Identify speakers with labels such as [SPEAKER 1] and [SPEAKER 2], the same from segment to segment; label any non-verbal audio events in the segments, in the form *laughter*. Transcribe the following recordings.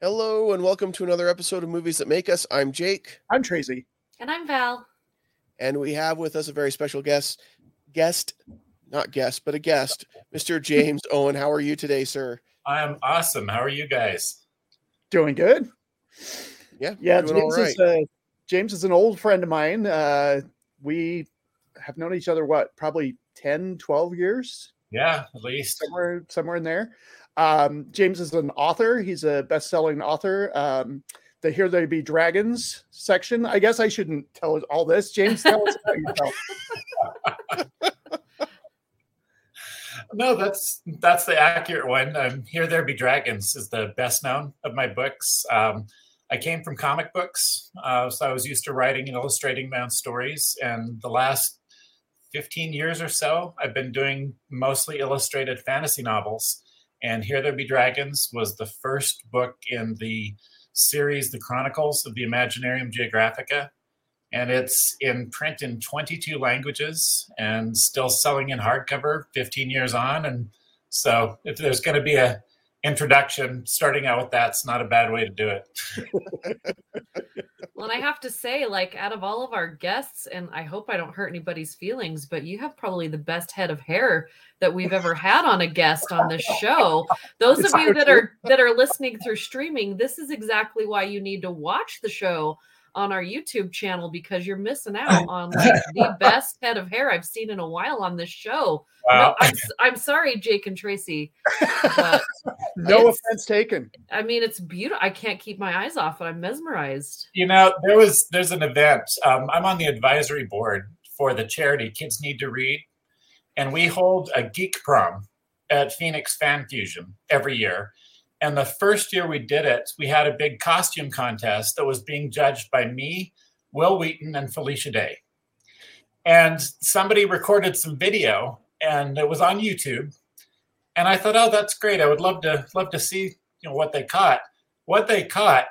[SPEAKER 1] Hello and welcome to another episode of Movies That Make Us. I'm Jake,
[SPEAKER 2] I'm Tracy.
[SPEAKER 3] And I'm Val.
[SPEAKER 1] and we have with us a very special guest, guest, not guest, but a guest, Mr. James Owen. How are you today, sir?
[SPEAKER 4] I'm awesome. How are you guys?
[SPEAKER 2] Doing good.
[SPEAKER 1] Yeah,
[SPEAKER 2] Yeah,
[SPEAKER 1] doing
[SPEAKER 2] James
[SPEAKER 1] all
[SPEAKER 2] is uh, James is an old friend of mine. Uh, we have known each other what, probably 10, 12 years,
[SPEAKER 4] Yeah, at least.
[SPEAKER 2] somewhere somewhere in there. Um, James is an author. He's a best-selling author. Um, the Here There Be Dragons section. I guess I shouldn't tell all this. James, tell us about yourself. *laughs*
[SPEAKER 4] No, that's that's the accurate one. Um, Here There Be Dragons is the best known of my books. Um, I came from comic books, uh, so I was used to writing and illustrating my own stories. And the last 15 years or so, I've been doing mostly illustrated fantasy novels. And Here There Be Dragons was the first book in the series, The Chronicles of the Imaginarium Geographica. And it's in print in 22 languages and still selling in hardcover 15 years on. And so if there's going to be a introduction, starting out with that's not a bad way to do it.
[SPEAKER 3] Well, and I have to say, like, out of all of our guests, and I hope I don't hurt anybody's feelings, but you have probably the best head of hair that we've ever had on a guest on this show. Those
[SPEAKER 2] It's
[SPEAKER 3] of you that are that are listening through streaming, this is exactly why you need to watch the show on our YouTube channel because you're missing out on like *laughs* the best head of hair I've seen in a while on this show. No, I'm, s- I'm sorry, Jake and Tracy, *laughs*
[SPEAKER 2] No offense taken.
[SPEAKER 3] I mean, it's beautiful. I can't keep my eyes off it. I'm mesmerized.
[SPEAKER 4] You know, there was there's an event. Um, I'm on the advisory board for the charity Kids Need to Read, and we hold a geek prom at Phoenix Fan Fusion every year. And the first year we did it, we had a big costume contest that was being judged by me, Wil Wheaton, and Felicia Day. And somebody recorded some video, and it was on YouTube. And I thought, oh, that's great. I would love to love to see you know what they caught. What they caught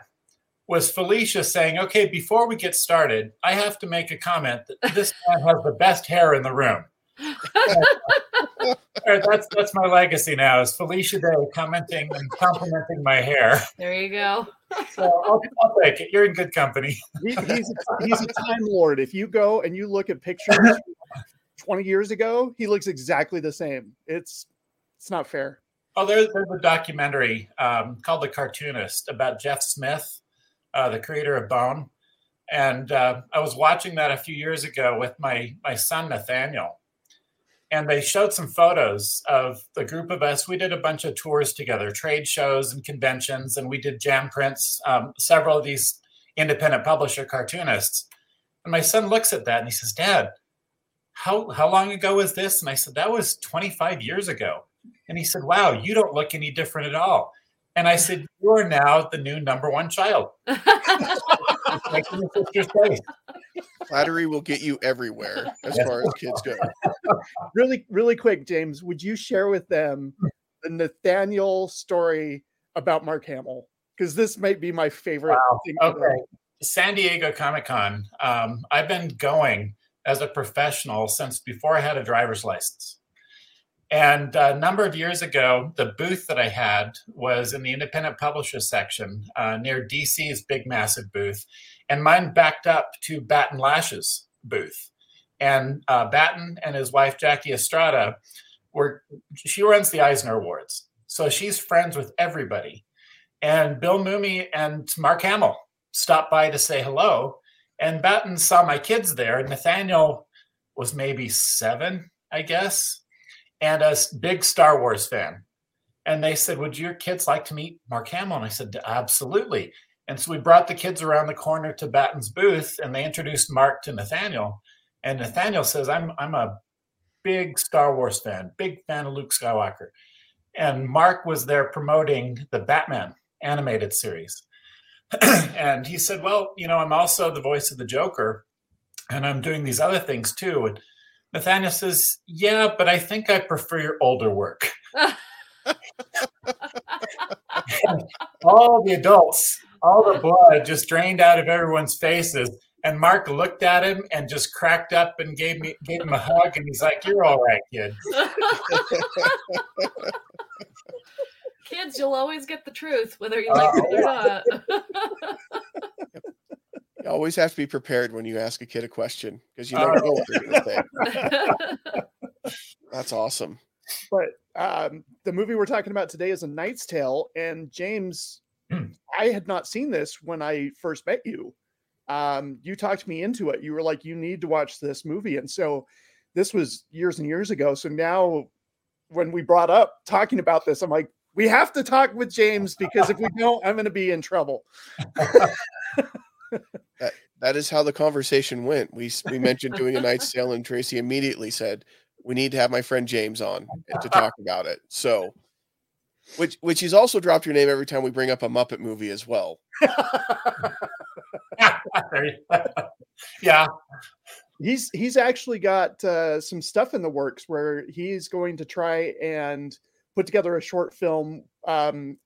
[SPEAKER 4] was Felicia saying, "Okay, before we get started, I have to make a comment that this man has the best hair in the room." All right, that's that's my legacy now. Is Felicia Day commenting and complimenting my hair?
[SPEAKER 3] There you go.
[SPEAKER 4] So I'll, I'll take it. You're in good company.
[SPEAKER 2] He, he's a, he's a time lord. If you go and you look at pictures 20 years ago, he looks exactly the same. It's it's not fair.
[SPEAKER 4] Oh, there's, there's a documentary um, called The Cartoonist about Jeff Smith, uh, the creator of Bone, and uh, I was watching that a few years ago with my my son Nathaniel, and they showed some photos of the group of us. We did a bunch of tours together, trade shows and conventions, and we did jam prints. Um, several of these independent publisher cartoonists, and my son looks at that and he says, "Dad, how how long ago was this?" And I said, "That was 25 years ago." And he said, Wow, you don't look any different at all. And I said, You are now the new number one child. *laughs* Like your sister's face.
[SPEAKER 1] Flattery will get you everywhere as
[SPEAKER 4] Yes.
[SPEAKER 1] far as kids go. *laughs*
[SPEAKER 2] Really, really quick, James, would you share with them the Nathaniel story about Mark Hamill? Because this might be my favorite
[SPEAKER 4] Wow.
[SPEAKER 2] thing.
[SPEAKER 4] Okay. San Diego Comic Con. Um, I've been going as a professional since before I had a driver's license. And a number of years ago, the booth that I had was in the independent publisher section uh, near DC's big, massive booth. And mine backed up to Batton Lash's booth. And uh, Batton and his wife, Jackie Estrada, were, she runs the Eisner Awards. So she's friends with everybody. And Bill Mumy and Mark Hamill stopped by to say hello. And Batton saw my kids there. And Nathaniel was maybe seven, I guess and a big Star Wars fan. And they said, Would your kids like to meet Mark Hamill? And I said, Absolutely. And so we brought the kids around the corner to Batton's booth and they introduced Mark to Nathaniel. And Nathaniel says, I'm, I'm a big Star Wars fan, big fan of Luke Skywalker. And Mark was there promoting the Batman animated series. *clears throat* and he said, Well, you know, I'm also the voice of the Joker and I'm doing these other things too. And Nathaniel says, Yeah, but I think I prefer your older work. *laughs* *laughs* all the adults, all the blood just drained out of everyone's faces. And Mark looked at him and just cracked up and gave me gave him a hug. And he's like, "You're all right, kid." *laughs*
[SPEAKER 3] Kids, you'll always get the truth, whether you uh, like it or not.
[SPEAKER 1] You always have to be prepared when you ask a kid a question because you never know what they're going to say. That's awesome.
[SPEAKER 2] But um, the movie we're talking about today is A Knight's Tale, and James,
[SPEAKER 4] Hmm.
[SPEAKER 2] I had not seen this when I first met you. Um, you talked me into it. You were like, "You need to watch this movie," and so this was years and years ago. So now, when we brought up talking about this, I'm like, "We have to talk with James because if we don't, I'm going to be in trouble." *laughs*
[SPEAKER 1] That is how the conversation went. We we *laughs* mentioned doing a Knight's Tale, and Tracy immediately said, "We need to have my friend James on to talk about it." So, which which he's also dropped your name every time we bring up a Muppet movie as well. *laughs*
[SPEAKER 4] Yeah,
[SPEAKER 2] he's he's actually got uh, some stuff in the works where he's going to try and put together a short film. Um,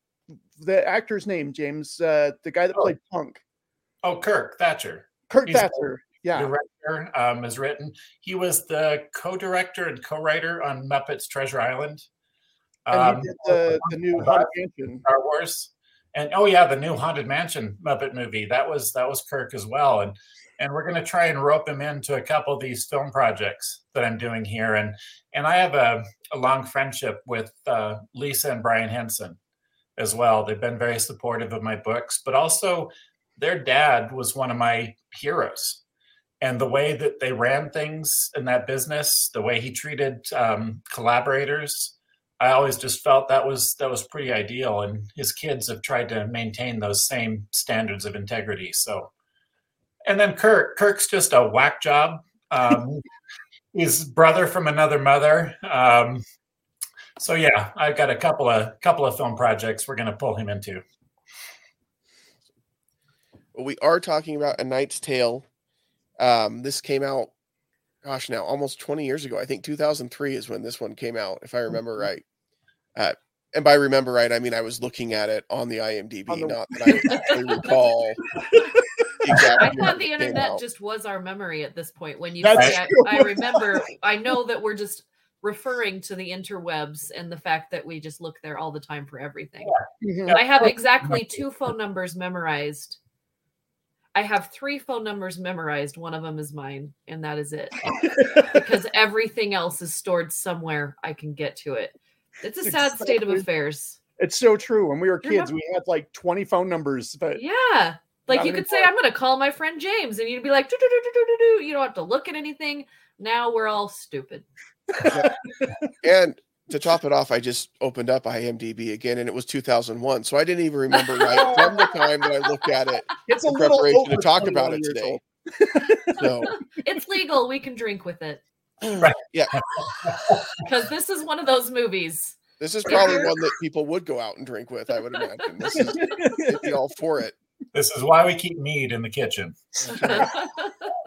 [SPEAKER 2] the actor's name, James, uh, the guy that
[SPEAKER 4] Oh.
[SPEAKER 2] played Punk,
[SPEAKER 4] Oh, Kirk Thatcher,
[SPEAKER 2] Kirk
[SPEAKER 4] He's-
[SPEAKER 2] Thatcher. Yeah,
[SPEAKER 4] director, um, has written. He was the co-director and co-writer on Muppets Treasure Island.
[SPEAKER 2] and
[SPEAKER 4] Um,
[SPEAKER 2] the, the new Haunted Mansion.
[SPEAKER 4] Star Wars, and oh yeah, the new Haunted Mansion Muppet movie. That was that was Kirk as well, and and we're going to try and rope him into a couple of these film projects that I'm doing here, and and I have a, a long friendship with uh, Lisa and Brian Henson as well. They've been very supportive of my books, but also their dad was one of my heroes. And the way that they ran things in that business, the way he treated um, collaborators, I always just felt that was that was pretty ideal, and his kids have tried to maintain those same standards of integrity. So, and then Kirk, Kirk's just a whack job. Um, *laughs* he's brother from another mother. Um, so yeah, I've got a couple of couple of film projects we're going to pull him into.
[SPEAKER 1] But we are talking about A Knight's Tale. Um, this came out, gosh, now almost 20 years ago. I think 2003 is when this one came out, if I remember
[SPEAKER 2] Mhm.
[SPEAKER 1] right. Uh, and by remember right, I mean I was looking at it on the IMDb,
[SPEAKER 2] On the-
[SPEAKER 1] not that I *laughs* actually recall *laughs* the exact
[SPEAKER 3] I thought the internet just was our memory at this point. When you
[SPEAKER 2] That's
[SPEAKER 3] say, I. I remember, I know that we're just referring to the interwebs and the fact that we just look there all the time for everything.
[SPEAKER 2] Mhm.
[SPEAKER 3] I have exactly two phone numbers memorized. I have three phone numbers memorized. One of them is mine, and that is it. *laughs* Because everything else is stored somewhere I can get to it. It's a sad state of affairs.
[SPEAKER 2] It's so true. When we were kids,
[SPEAKER 3] Remember-
[SPEAKER 2] we had like 20 phone numbers, but
[SPEAKER 3] Yeah. Like you could say. I'm going to call my friend James, and you'd be like, do, do, do, do, do, do, do. you don't have to look at anything. Now we're all stupid. *laughs*
[SPEAKER 1] And to top it off, I just opened up IMDb again, and it was 2001. So I didn't even remember *laughs* right from the time that I looked at it
[SPEAKER 2] it's a
[SPEAKER 1] in
[SPEAKER 2] little
[SPEAKER 1] preparation to talk about it today. So *laughs*
[SPEAKER 3] It's legal. We can drink with it. Right.
[SPEAKER 1] Yeah, *laughs*
[SPEAKER 3] Because this is one of those movies.
[SPEAKER 1] this is probably one that people would go out and drink with. I would imagine. This is be all for it.
[SPEAKER 4] This is why we keep mead in the kitchen.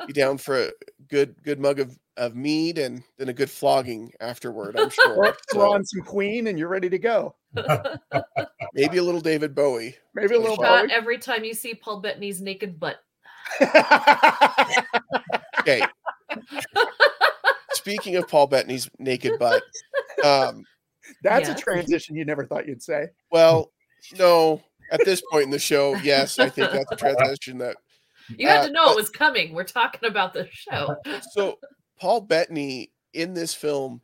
[SPEAKER 1] Be down for a good good mug of, of mead and then a good flogging afterward. I'm *laughs* sure.
[SPEAKER 2] Or throw
[SPEAKER 1] So
[SPEAKER 2] on some Queen and you're ready to go. *laughs*
[SPEAKER 1] maybe a little David Bowie.
[SPEAKER 2] Maybe a little
[SPEAKER 3] Shot every time you see Paul Bettany's naked butt. *laughs*
[SPEAKER 1] Okay. Speaking of Paul Bettany's naked butt, um,
[SPEAKER 2] That's
[SPEAKER 3] Yes.
[SPEAKER 2] a transition you never thought you'd say.
[SPEAKER 1] well, no, at this point in the show, yes, I think that's a transition that
[SPEAKER 3] You had
[SPEAKER 1] Uh,
[SPEAKER 3] to know
[SPEAKER 1] but-
[SPEAKER 3] it was coming. We're talking about the show. *laughs*
[SPEAKER 1] so Paul Bettany in this film,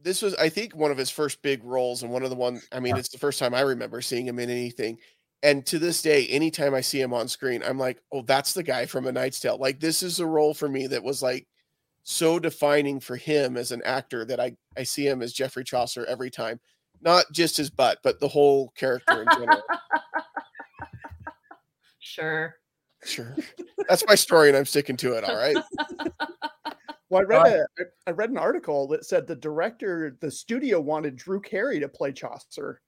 [SPEAKER 1] this was, I think, one of his first big roles, and one of the one. I mean, it's the first time I remember seeing him in anything. And to this day, anytime I see him on screen, I'm like, oh, that's the guy from A Knight's Tale. Like, this is a role for me that was like so defining for him as an actor that I I see him as Geoffrey Chaucer every time. Not just his butt, but the whole character in general. *laughs*
[SPEAKER 3] Sure.
[SPEAKER 1] Sure, that's my story, and I'm sticking to it. All right. *laughs*
[SPEAKER 2] Well, I read a I- I read an article that said the director, the studio wanted Drew Carey to play Chaucer,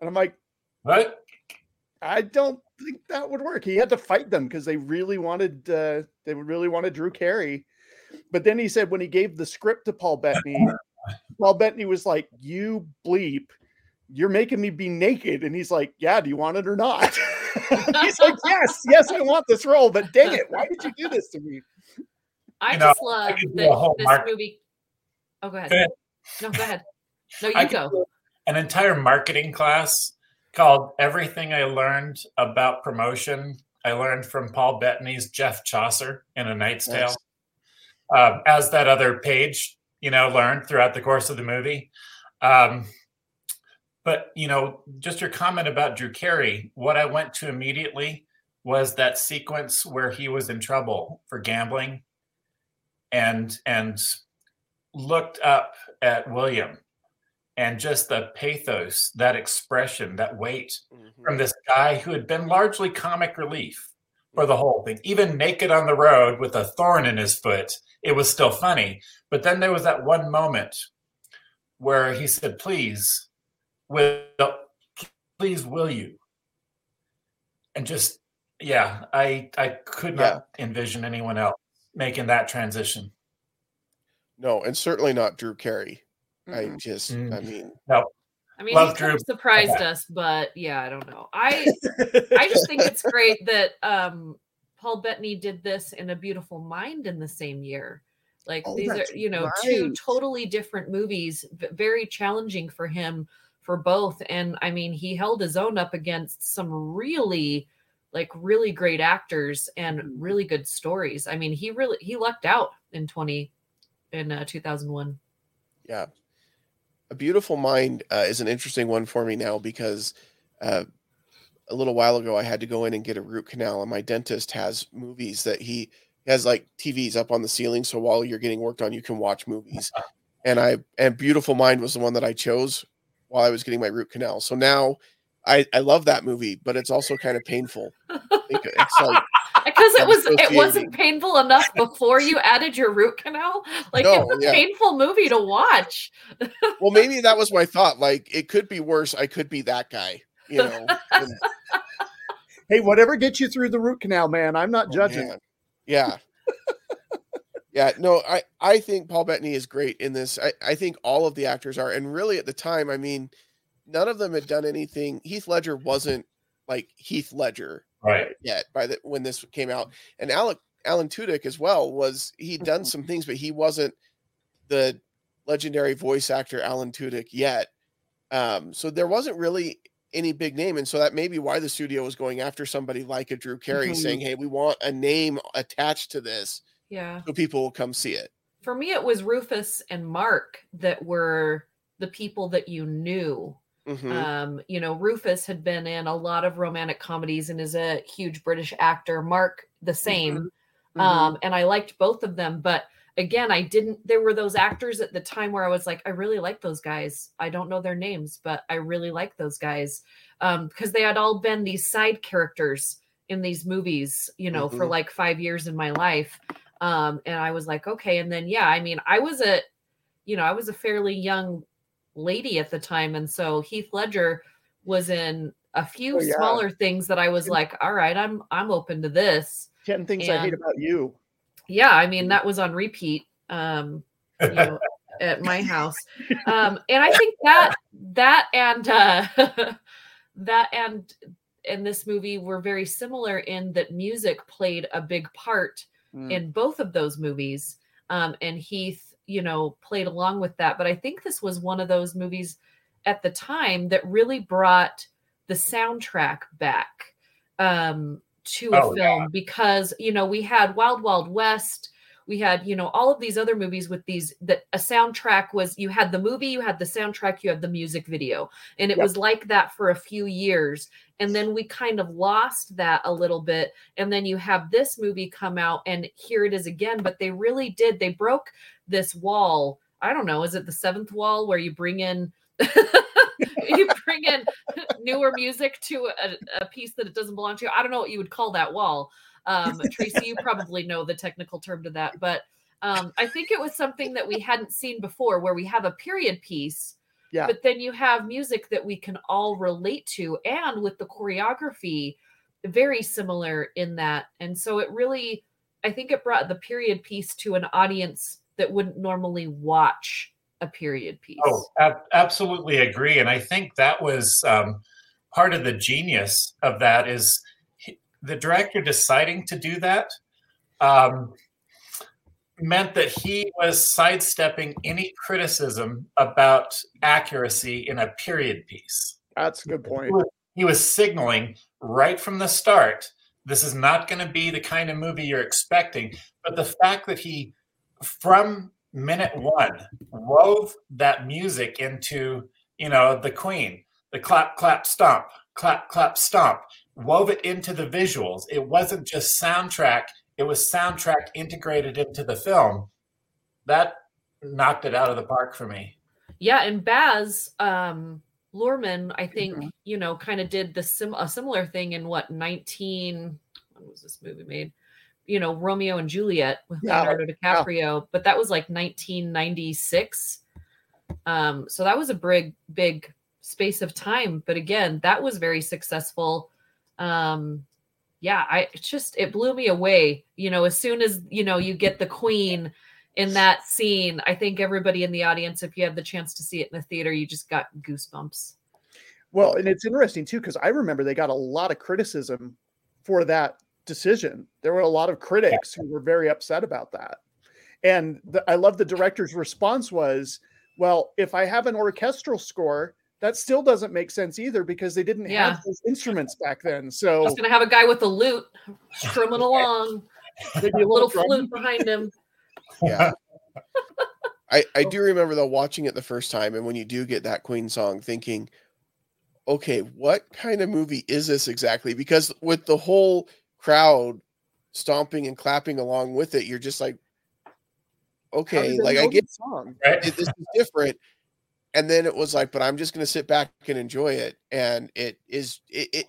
[SPEAKER 2] and I'm like,
[SPEAKER 4] What?
[SPEAKER 2] I don't think that would work. He had to fight them because they really wanted uh, they really wanted Drew Carey. But then he said when he gave the script to Paul Bettany, *laughs* Paul Bettany was like, "You bleep, you're making me be naked. And he's like, yeah, do you want it or not? *laughs* *laughs* he's like, yes, yes, I want this role, but dang it, why did you do this to me?
[SPEAKER 3] I
[SPEAKER 4] You know,
[SPEAKER 3] just
[SPEAKER 4] I
[SPEAKER 3] love
[SPEAKER 4] could do a whole
[SPEAKER 3] that this
[SPEAKER 4] mark-
[SPEAKER 3] movie. Oh, go ahead.
[SPEAKER 4] Go ahead.
[SPEAKER 3] No, go ahead. No, you
[SPEAKER 4] could
[SPEAKER 3] go.
[SPEAKER 4] An entire marketing class called Everything I Learned About Promotion. I learned from Paul Bettany's Jeff Chaucer in A Knight's
[SPEAKER 1] Nice.
[SPEAKER 4] Tale. Um, as that other page, you know, learned throughout the course of the movie. Um, but, you know, just your comment about Drew Carey, what I went to immediately was that sequence where he was in trouble for gambling and and looked up at William and just the pathos, that expression, that weight
[SPEAKER 1] Mhm.
[SPEAKER 4] from this guy who had been largely comic relief for the whole thing. Even naked on the road with a thorn in his foot, it was still funny. But then there was that one moment where he said, "Please, will, please, will you?" And just, yeah, I I could not envision anyone else making that transition.
[SPEAKER 1] No, and certainly not Drew Carey. I
[SPEAKER 2] Mm-mm.
[SPEAKER 1] just,
[SPEAKER 4] Mm.
[SPEAKER 1] I mean, no.
[SPEAKER 3] I mean,
[SPEAKER 4] Love
[SPEAKER 3] he kind of
[SPEAKER 4] Drew.
[SPEAKER 3] surprised
[SPEAKER 4] Okay.
[SPEAKER 3] us, but yeah, I don't know. I *laughs* I just think it's great that um Paul Bettany did this in A Beautiful Mind in the same year. Like
[SPEAKER 2] Oh,
[SPEAKER 3] these are, you know, two totally different movies, very challenging for him for both. And I mean, he held his own up against some really like really great actors and
[SPEAKER 2] Mhm.
[SPEAKER 3] really good stories. I mean, he really he lucked out in 20 in uh, 2001.
[SPEAKER 1] yeah. A Beautiful Mind uh, is an interesting one for me now because uh, a little while ago I had to go in and get a root canal, and my dentist has movies that he has like TVs up on the ceiling, so while you're getting worked on, you can watch movies. *laughs* And I and Beautiful Mind was the one that I chose while I was getting my root canal. So now I I love that movie, but it's also kind of painful. I It's like *laughs*
[SPEAKER 3] because it was it wasn't painful enough before you added your root canal like
[SPEAKER 1] No,
[SPEAKER 3] it's a
[SPEAKER 1] yeah.
[SPEAKER 3] painful movie to watch
[SPEAKER 1] well, maybe that was my thought. Like it could be worse. I could be that guy, you know. and- *laughs*
[SPEAKER 2] hey, whatever gets you through the root canal, man. I'm not
[SPEAKER 1] Oh,
[SPEAKER 2] judging.
[SPEAKER 1] man. Yeah. Yeah, no, I I think Paul Bettany is great in this. I I think all of the actors are and really at the time, I mean, none of them had done anything. Heath Ledger wasn't like Heath Ledger
[SPEAKER 4] Right.
[SPEAKER 1] yet by the when this came out. And Alec Alan Tudyk as well was he'd done
[SPEAKER 2] Mhm.
[SPEAKER 1] some things but he wasn't the legendary voice actor Alan Tudyk yet. Um so there wasn't really any big name and so that may be why the studio was going after somebody like a Drew Carey
[SPEAKER 2] Mhm.
[SPEAKER 1] saying, "Hey, we want a name attached to this
[SPEAKER 3] yeah
[SPEAKER 1] so people will come see it."
[SPEAKER 3] for me it was rufus and mark that were the people that you knew
[SPEAKER 1] Mhm.
[SPEAKER 3] um you know rufus had been in a lot of romantic comedies and is a huge british actor mark the same
[SPEAKER 2] Mhm.
[SPEAKER 3] um and i liked both of them but again i didn't there were those actors at the time where i was like i really like those guys i don't know their names but i really like those guys um because they had all been these side characters in these movies you know for
[SPEAKER 1] Mhm.
[SPEAKER 3] like five years in my life um and i was like okay. And then yeah i mean i was a you know i was a fairly young lady at the time. And so heath ledger was in a few
[SPEAKER 2] Oh, yeah.
[SPEAKER 3] smaller things that i was like all right i'm i'm open to this.
[SPEAKER 2] 10 things I hate about you.
[SPEAKER 3] yeah i mean that was on repeat um you know *laughs* at my house. Um and i think that that and uh *laughs* that and in this movie were very similar in that music played a big part
[SPEAKER 2] Mm.
[SPEAKER 3] in both of those movies um and heath you know played along with that but i think this was one of those movies at the time that really brought the soundtrack back um to a
[SPEAKER 4] Oh,
[SPEAKER 3] film because you know we had wild wild west we had you know all of these other movies with these that a soundtrack was you had the movie you had the soundtrack you had the music video. And it
[SPEAKER 2] Yep.
[SPEAKER 3] was like that for a few years. And then we kind of lost that a little bit. And then you have this movie come out and here it is again but they really did they broke this wall. I don't know is it the seventh wall where you bring in *laughs* you bring in *laughs* newer music to a, a piece that it doesn't belong to? I don't know what you would call that wall um *laughs* tracy you probably know the technical term to that but um i think it was something that we hadn't seen before where we have a period piece
[SPEAKER 2] Yeah.
[SPEAKER 3] but then you have music that we can all relate to and with the choreography very similar in that and so it really i think it brought the period piece to an audience that wouldn't normally watch a period piece.
[SPEAKER 4] Oh, ab- absolutely agree. And I think that was um, part of the genius of that is he, the director deciding to do that um, meant that he was sidestepping any criticism about accuracy in a period piece.
[SPEAKER 2] That's a good point.
[SPEAKER 4] He was, he was signaling right from the start this is not going to be the kind of movie you're expecting. But the fact that he, from minute one, wove that music into, you know, the Queen, the clap, clap, stomp, clap, clap, stomp, wove it into the visuals. It wasn't just soundtrack, it was soundtrack integrated into the film. That knocked it out of the park for me.
[SPEAKER 3] Yeah, and Baz um Luhrmann, I think, mm-hmm. you know, kind of did the sim a similar thing in what 19 when was this movie made? You know, Romeo and Juliet with yeah. Leonardo DiCaprio, yeah. but that was like 1996. Um, so that was a big, big space of time. But again, that was very successful. Um, yeah, I just it blew me away. You know, as soon as you know you get the queen in that scene, I think everybody in the audience, if you had the chance to see it in the theater, you just got goosebumps.
[SPEAKER 2] Well, and it's interesting too, because I remember they got a lot of criticism for that decision. There were a lot of critics who were very upset about that. And the, I love the director's response was, well, if I have an orchestral score, that still doesn't make sense either because they didn't yeah. have those instruments *laughs* back then. So
[SPEAKER 3] I was going to have a guy with a lute strumming *laughs* along, maybe a little flute behind him.
[SPEAKER 1] Yeah. *laughs* I, I do remember though watching it the first time, and when you do get that Queen song, thinking, okay, what kind of movie is this exactly? Because with the whole crowd stomping and clapping along with it, you're just like, okay, like I get song. Right? this is different. And then it was like, but I'm just going to sit back and enjoy it. And it is, it, it,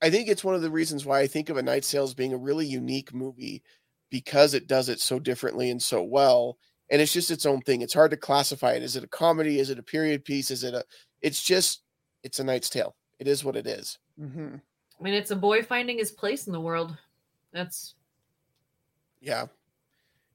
[SPEAKER 1] I think it's one of the reasons why I think of A Knight's Tale as being a really unique movie because it does it so differently and so well. And it's just its own thing. It's hard to classify it. Is it a comedy? Is it a period piece? Is it a, it's just, it's a Knight's Tale. It is what it is.
[SPEAKER 2] Mm-hmm.
[SPEAKER 3] I mean, it's a boy finding his place in the world. That's
[SPEAKER 1] yeah.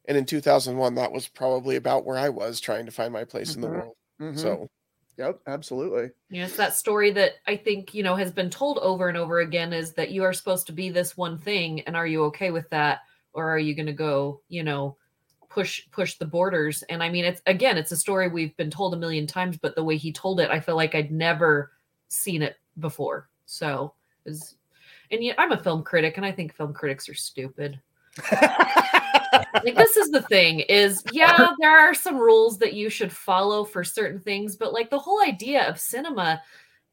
[SPEAKER 1] And in 2001, that was probably about where I was trying to find my place mm-hmm. in the mm-hmm. world. Mm-hmm. So,
[SPEAKER 2] yep, absolutely.
[SPEAKER 3] Yeah, it's that story that I think, you know, has been told over and over again is that you are supposed to be this one thing. And are you okay with that? Or are you going to go, you know, push push the borders and i mean it's again it's a story we've been told a million times but the way he told it i feel like i'd never seen it before so is and yeah, I'm a film critic, and I think film critics are stupid. *laughs* like this is the thing is yeah *laughs* there are some rules that you should follow for certain things but like the whole idea of cinema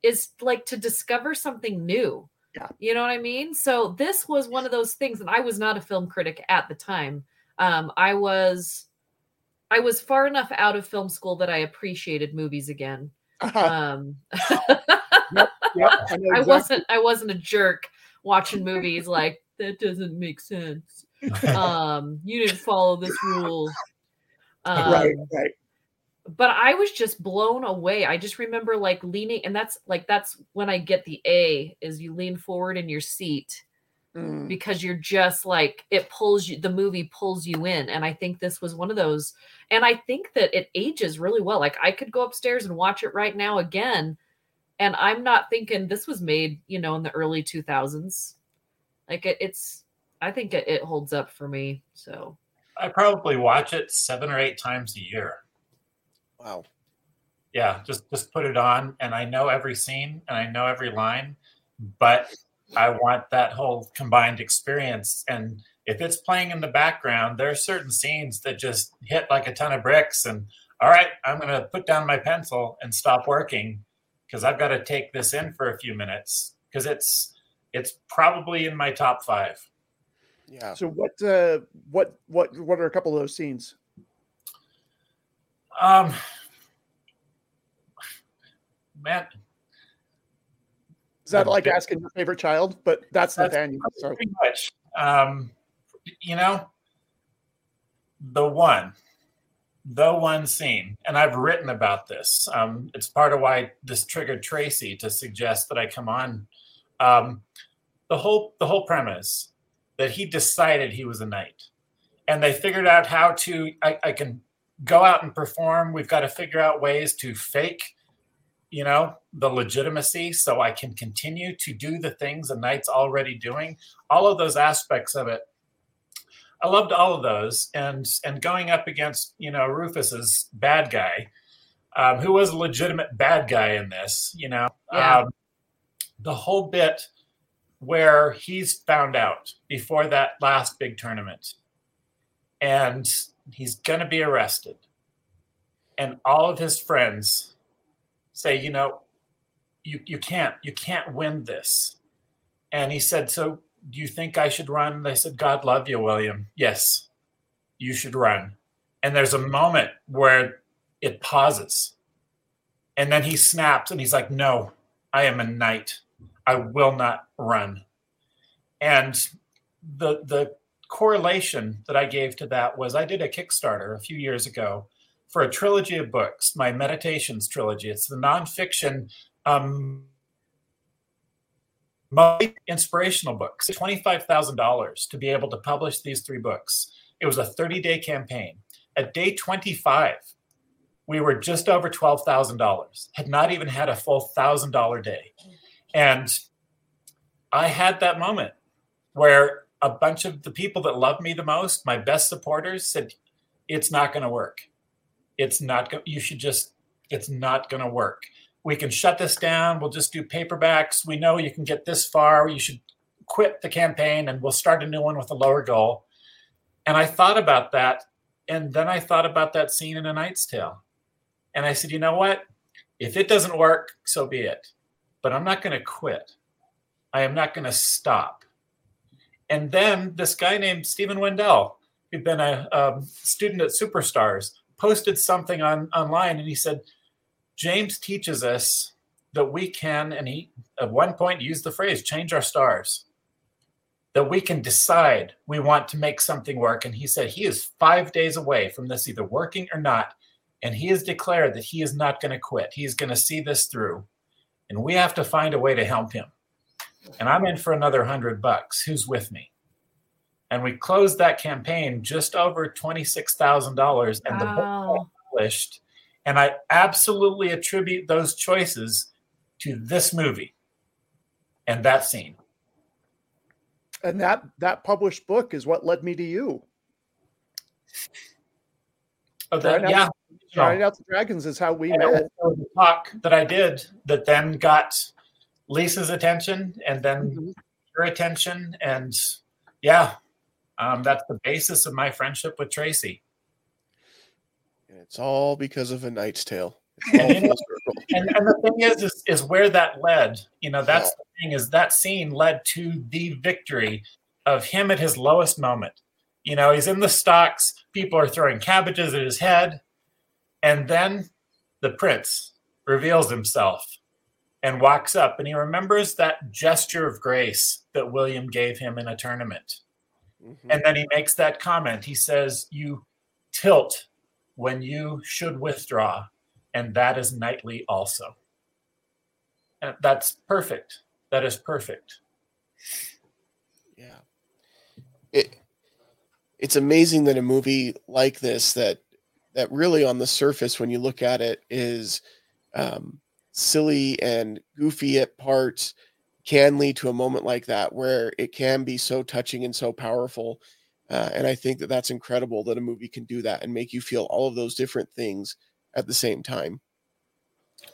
[SPEAKER 3] is like to discover something new
[SPEAKER 2] yeah
[SPEAKER 3] you know what i mean so this was one of those things and i was not a film critic at the time um i was i was far enough out of film school that i appreciated movies again uh-huh. um yep, yep, I, *laughs* exactly. I wasn't I wasn't a jerk watching movies like that doesn't make sense. *laughs* Um, you didn't follow this rule.
[SPEAKER 2] Um, right, right.
[SPEAKER 3] But I was just blown away. I just remember like leaning, and that's like that's when I get the A is you lean forward in your seat mm. because you're just like it pulls you. The movie pulls you in, and I think this was one of those. And I think that it ages really well. Like I could go upstairs and watch it right now again and i'm not thinking this was made you know in the early 2000s like it, it's i think it, it holds up for me so.
[SPEAKER 4] I probably watch it seven or eight times a year.
[SPEAKER 1] Wow.
[SPEAKER 4] Yeah just just put it on and i know every scene and i know every line but i want that whole combined experience and if it's playing in the background there are certain scenes that just hit like a ton of bricks and all right i'm going to put down my pencil and stop working because I've got to take this in for a few minutes because it's it's probably in my top five.
[SPEAKER 1] Yeah.
[SPEAKER 2] So what uh what what what are a couple of those scenes?
[SPEAKER 4] Um man.
[SPEAKER 2] Is that like asking your favorite child? But that's, that's Nathaniel. So.
[SPEAKER 4] Pretty much. Um, you know, the one the one scene, and I've written about this. Um, it's part of why this triggered Tracy to suggest that I come on. Um, the whole the whole premise that he decided he was a knight, and they figured out how to. I, I can go out and perform. We've got to figure out ways to fake, you know, the legitimacy so I can continue to do the things a knight's already doing. All of those aspects of it. I loved all of those. And and going up against, you know, Rufus's bad guy, um, who was a legitimate bad guy in this, you know.
[SPEAKER 3] Yeah.
[SPEAKER 4] Um, the whole bit where he's found out before that last big tournament and he's going to be arrested. And all of his friends say, you know, you, you can't, you can't win this. And he said, so do you think I should run? They said, God love you, William. Yes, you should run. And there's a moment where it pauses. And then he snaps and he's like, no, I am a knight. I will not run. And the the correlation that I gave to that was I did a Kickstarter a few years ago for a trilogy of books, my Meditations trilogy. It's the nonfiction um, inspirational books. Twenty-five thousand dollars to be able to publish these three books. It was a thirty-day campaign. At day twenty-five, we were just over twelve thousand dollars. Had not even had a full thousand dollar day, and I had that moment where a bunch of the people that love me the most, my best supporters, said, "It's not going to work. It's not going. You should just. It's not going to work. We can shut this down. We'll just do paperbacks. We know you can get this far. You should quit the campaign, and we'll start a new one with a lower goal." And I thought about that, and then I thought about that scene in A Knight's Tale, and I said, "You know what? If it doesn't work, so be it. But I'm not going to quit. I am not going to stop." And then this guy named Stephen Wendell, who'd been a um, student at Superstars, posted something on online, and he said, "James teaches us that we can," and he at one point used the phrase "change our stars." That we can decide we want to make something work. And he said he is five days away from this either working or not. And he has declared that he is not going to quit. He is going to see this through. And we have to find a way to help him and I'm in for another hundred bucks. Who's with me? And we closed that campaign just over twenty-six thousand dollars, and the book published. And I absolutely attribute those choices to this movie and that scene.
[SPEAKER 2] And that that published book is what led me to you.
[SPEAKER 4] Oh, that,
[SPEAKER 2] Right
[SPEAKER 4] yeah.
[SPEAKER 2] Trying out the dragons is how we
[SPEAKER 4] And
[SPEAKER 2] met.
[SPEAKER 4] was- it was a talk that I did that then got Lisa's attention and then
[SPEAKER 2] Mhm.
[SPEAKER 4] her attention. And yeah, um, that's the basis of my friendship with Tracy.
[SPEAKER 1] And it's all because of a Knight's Tale.
[SPEAKER 4] And you know-
[SPEAKER 1] full circle.
[SPEAKER 4] and, and the thing is, is, is where that led. You know, that's the thing is that scene led to the victory of him at his lowest moment. You know, he's in the stocks. People are throwing cabbages at his head, and then the prince reveals himself and walks up, and he remembers that gesture of grace that William gave him in a tournament.
[SPEAKER 1] Mhm.
[SPEAKER 4] And then he makes that comment. He says, You tilt when you should withdraw, and that is knightly also. And that's perfect. That is perfect.
[SPEAKER 1] Yeah. It it's amazing that a movie like this that that really on the surface when you look at it is um silly and goofy at parts can lead to a moment like that where it can be so touching and so powerful uh, and i think that that's incredible that a movie can do that and make you feel all of those different things at the same time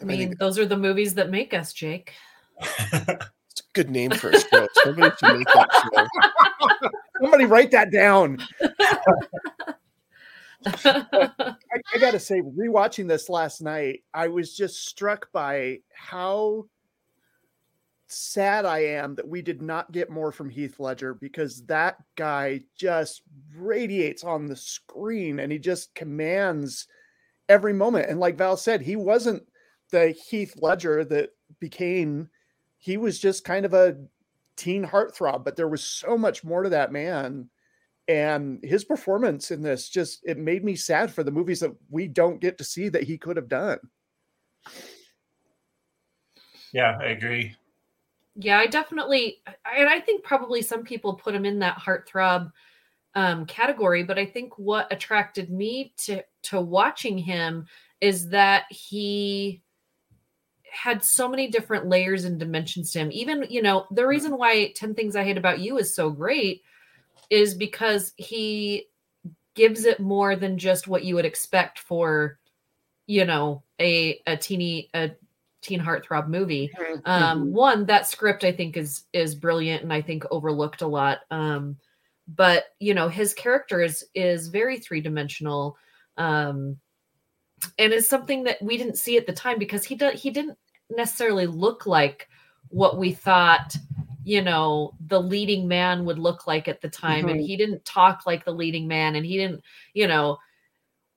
[SPEAKER 3] I
[SPEAKER 1] And I
[SPEAKER 3] mean, those are the movies that make us, Jake. *laughs*
[SPEAKER 1] it's a good name for a show somebody should make that show
[SPEAKER 2] Somebody write that down. *laughs* I, I gotta *laughs* say, rewatching this last night, I was just struck by how sad I am that we did not get more from Heath Ledger because that guy just radiates on the screen and he just commands every moment. And like Val said, he wasn't the Heath Ledger that became, he was just kind of a teen heartthrob, but there was so much more to that man and his performance in this just it made me sad for the movies that we don't get to see that he could have done
[SPEAKER 4] yeah, I agree.
[SPEAKER 3] yeah, I definitely, and I think probably some people put him in that heartthrob um, category. But I think what attracted me to to watching him is that he had so many different layers and dimensions to him. Even, you know, the reason why 10 Things I Hate About You is so great is because he gives it more than just what you would expect for, you know, a a teeny a teen heartthrob movie. Um,
[SPEAKER 2] Mhm.
[SPEAKER 3] one that script I think is is brilliant and I think overlooked a lot. Um, but you know his character is is very three dimensional, um, and is something that we didn't see at the time because he do, he didn't necessarily look like what we thought you know the leading man would look like at the time and
[SPEAKER 2] Mhm.
[SPEAKER 3] he didn't talk like the leading man and he didn't you know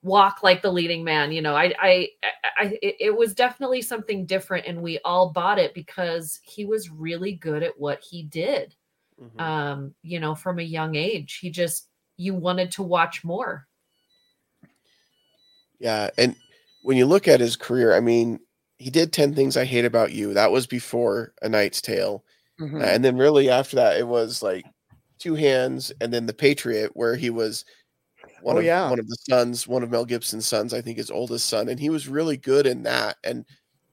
[SPEAKER 3] walk like the leading man you know i i, I it, was definitely something different and we all bought it because he was really good at what he did
[SPEAKER 1] Mhm.
[SPEAKER 3] um you know from a young age he just you wanted to watch more
[SPEAKER 1] Yeah, and when you look at his career, I mean, he did 10 Things I Hate About You. That was before A Knight's Tale.
[SPEAKER 2] Mhm.
[SPEAKER 1] And then really after that it was like Two Hands and then The Patriot where he was one
[SPEAKER 2] Oh,
[SPEAKER 1] of
[SPEAKER 2] yeah.
[SPEAKER 1] one of the sons, one of Mel Gibson's sons, I think his oldest son, and he was really good in that. And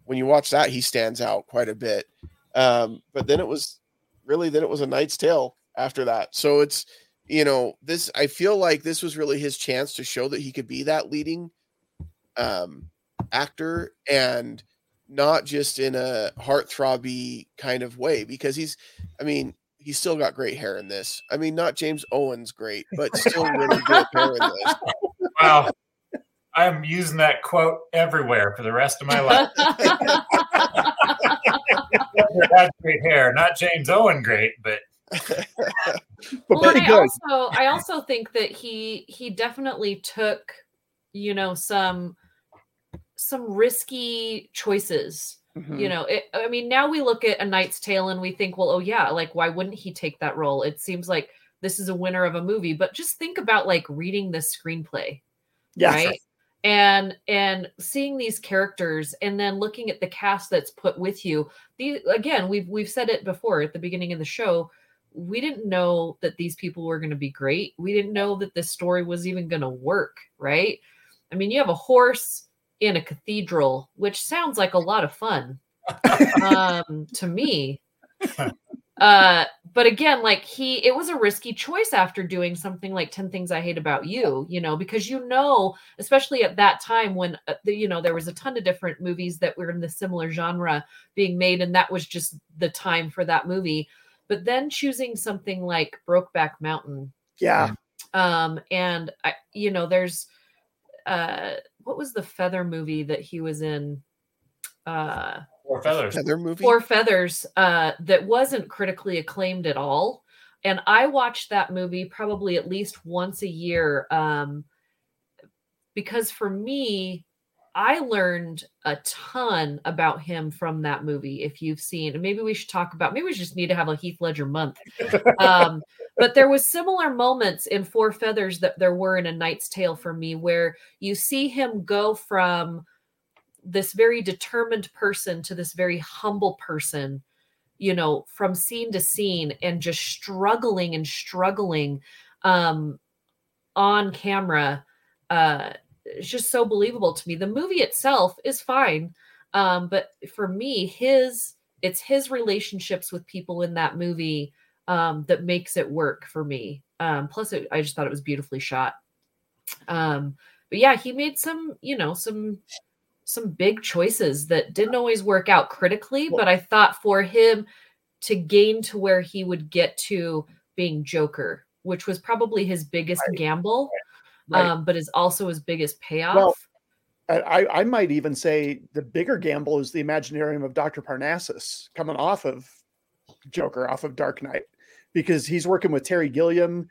[SPEAKER 1] when you watch that, he stands out quite a bit. Um, but then it was really then it was a Knight's Tale after that. So it's you know, this I feel like this was really his chance to show that he could be that leading um actor and not just in a heartthrobby kind of way because he's I mean he's still got great hair in this. I mean not James Owens great, but still really good hair in this. *laughs*
[SPEAKER 4] Wow. I'm using that quote everywhere for the rest of my life. *laughs* That's great hair. Not James Owen great, but
[SPEAKER 2] but
[SPEAKER 3] well,
[SPEAKER 2] very
[SPEAKER 3] and I
[SPEAKER 2] good.
[SPEAKER 3] also I also think that he he definitely took you know some some risky choices
[SPEAKER 2] Mhm.
[SPEAKER 3] you know it, i mean now we look at a knight's tale and we think well oh yeah like why wouldn't he take that role? It seems like this is a winner of a movie but just think about like reading this screenplay
[SPEAKER 2] yeah,
[SPEAKER 3] right? And and seeing these characters and then looking at the cast that's put with you the again we've we've said it before at the beginning of the show we didn't know that these people were going to be great. We didn't know that this story was even going to work right? I mean you have a horse in a cathedral which sounds like a lot of fun *laughs* um to me. Uh but again like he it was a risky choice after doing something like 10 things i hate about you you know because you know especially at that time when uh, the, you know there was a ton of different movies that were in the similar genre being made and that was just the time for that movie. But then choosing something like brokeback mountain
[SPEAKER 2] yeah.
[SPEAKER 3] um and i you know there's uh what was the feather movie that he was in uh
[SPEAKER 4] four feathers.
[SPEAKER 1] Heather movie.
[SPEAKER 3] Four Feathers uh, that wasn't critically acclaimed at all. And I watched that movie probably at least once a year um, because for me, I learned a ton about him from that movie. If you've seen, maybe we should talk about, maybe we just need to have a Heath Ledger month. *laughs* Um, but there was similar moments in Four Feathers that there were in A Knight's Tale for me, where you see him go from this very determined person to this very humble person you know from scene to scene and just struggling and struggling um on camera. Uh it's just so believable to me. The movie itself is fine um but for me his it's his relationships with people in that movie um that makes it work for me um plus it, i just thought it was beautifully shot um but yeah he made some you know some some big choices that didn't always work out critically, but I thought for him to gain to where he would get to being Joker, which was probably his biggest gamble,
[SPEAKER 2] Right.
[SPEAKER 3] um, but is also his biggest payoff.
[SPEAKER 2] Well, I, I might even say the bigger gamble is the Imaginarium of Dr. Parnassus coming off of Joker, off of Dark Knight, because he's working with Terry Gilliam,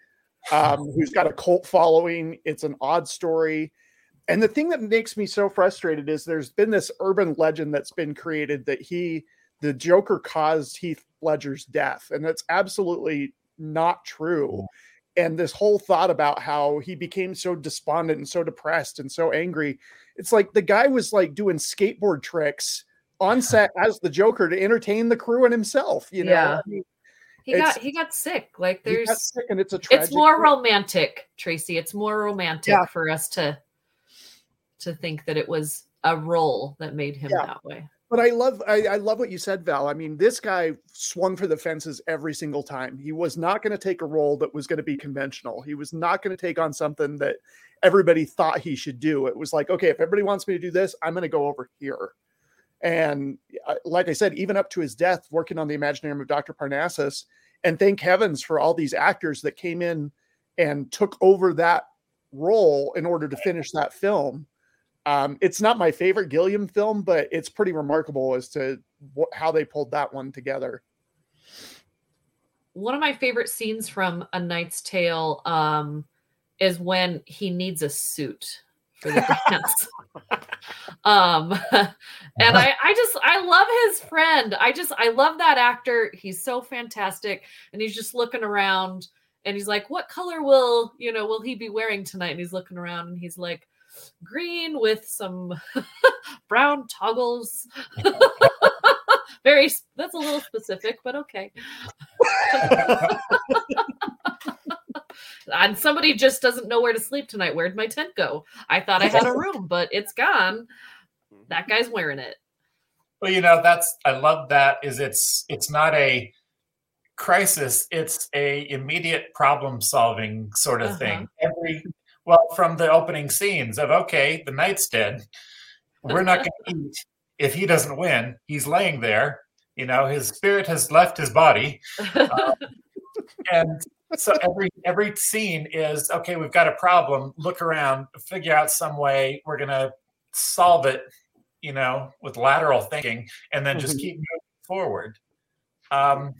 [SPEAKER 2] um, *laughs* who's got a cult following. It's an odd story. And the thing that makes me so frustrated is there's been this urban legend that's been created that he, the Joker, caused Heath Ledger's death. And that's absolutely not true. And this whole thought about how he became so despondent and so depressed and so angry. It's like the guy was like doing skateboard tricks on set as the Joker to entertain the crew and himself. You know,
[SPEAKER 3] Yeah.
[SPEAKER 2] I mean,
[SPEAKER 3] he
[SPEAKER 2] it's-
[SPEAKER 3] got he got sick. Like
[SPEAKER 2] he got
[SPEAKER 3] there's
[SPEAKER 2] sick and it's a
[SPEAKER 3] it's more romantic, Tracy. It's more romantic
[SPEAKER 2] Yeah.
[SPEAKER 3] for us to to think that it was a role that made him
[SPEAKER 2] Yeah.
[SPEAKER 3] that way.
[SPEAKER 2] But I love I, I love what you said, Val. I mean, this guy swung for the fences every single time. He was not going to take a role that was going to be conventional. He was not going to take on something that everybody thought he should do. It was like, okay, if everybody wants me to do this, I'm going to go over here. And uh, like I said, even up to his death, working on the Imaginarium of Dr. Parnassus, and thank heavens for all these actors that came in and took over that role in order to finish that film. Um, it's not my favorite Gilliam film, but it's pretty remarkable as to wh- how they pulled that one together.
[SPEAKER 3] One of my favorite scenes from A Knight's Tale um, is when he needs a suit for the dance. um, *laughs* and I, I just, I love his friend. I just, I love that actor. He's so fantastic. And he's just looking around and he's like, what color will, you know, will he be wearing tonight? And he's looking around and he's like, green with some *laughs* brown toggles. *laughs* Very, that's a little specific, but okay. And somebody just doesn't know where to sleep tonight. Where'd my tent go? I thought I had a room, *laughs* but it's gone. That guy's wearing it.
[SPEAKER 4] Well, you know, that's I love that is it's it's not a crisis, it's a immediate problem solving sort of
[SPEAKER 3] Uh-huh.
[SPEAKER 4] thing. Every well, from the opening scenes of okay, the knight's dead. We're not gonna *laughs* eat if he doesn't win. He's laying there, you know, his spirit has left his body. *laughs* and so every every scene is okay we've got a problem look around figure out some way we're going to solve it you know with lateral thinking and then just
[SPEAKER 2] Mhm.
[SPEAKER 4] keep moving forward um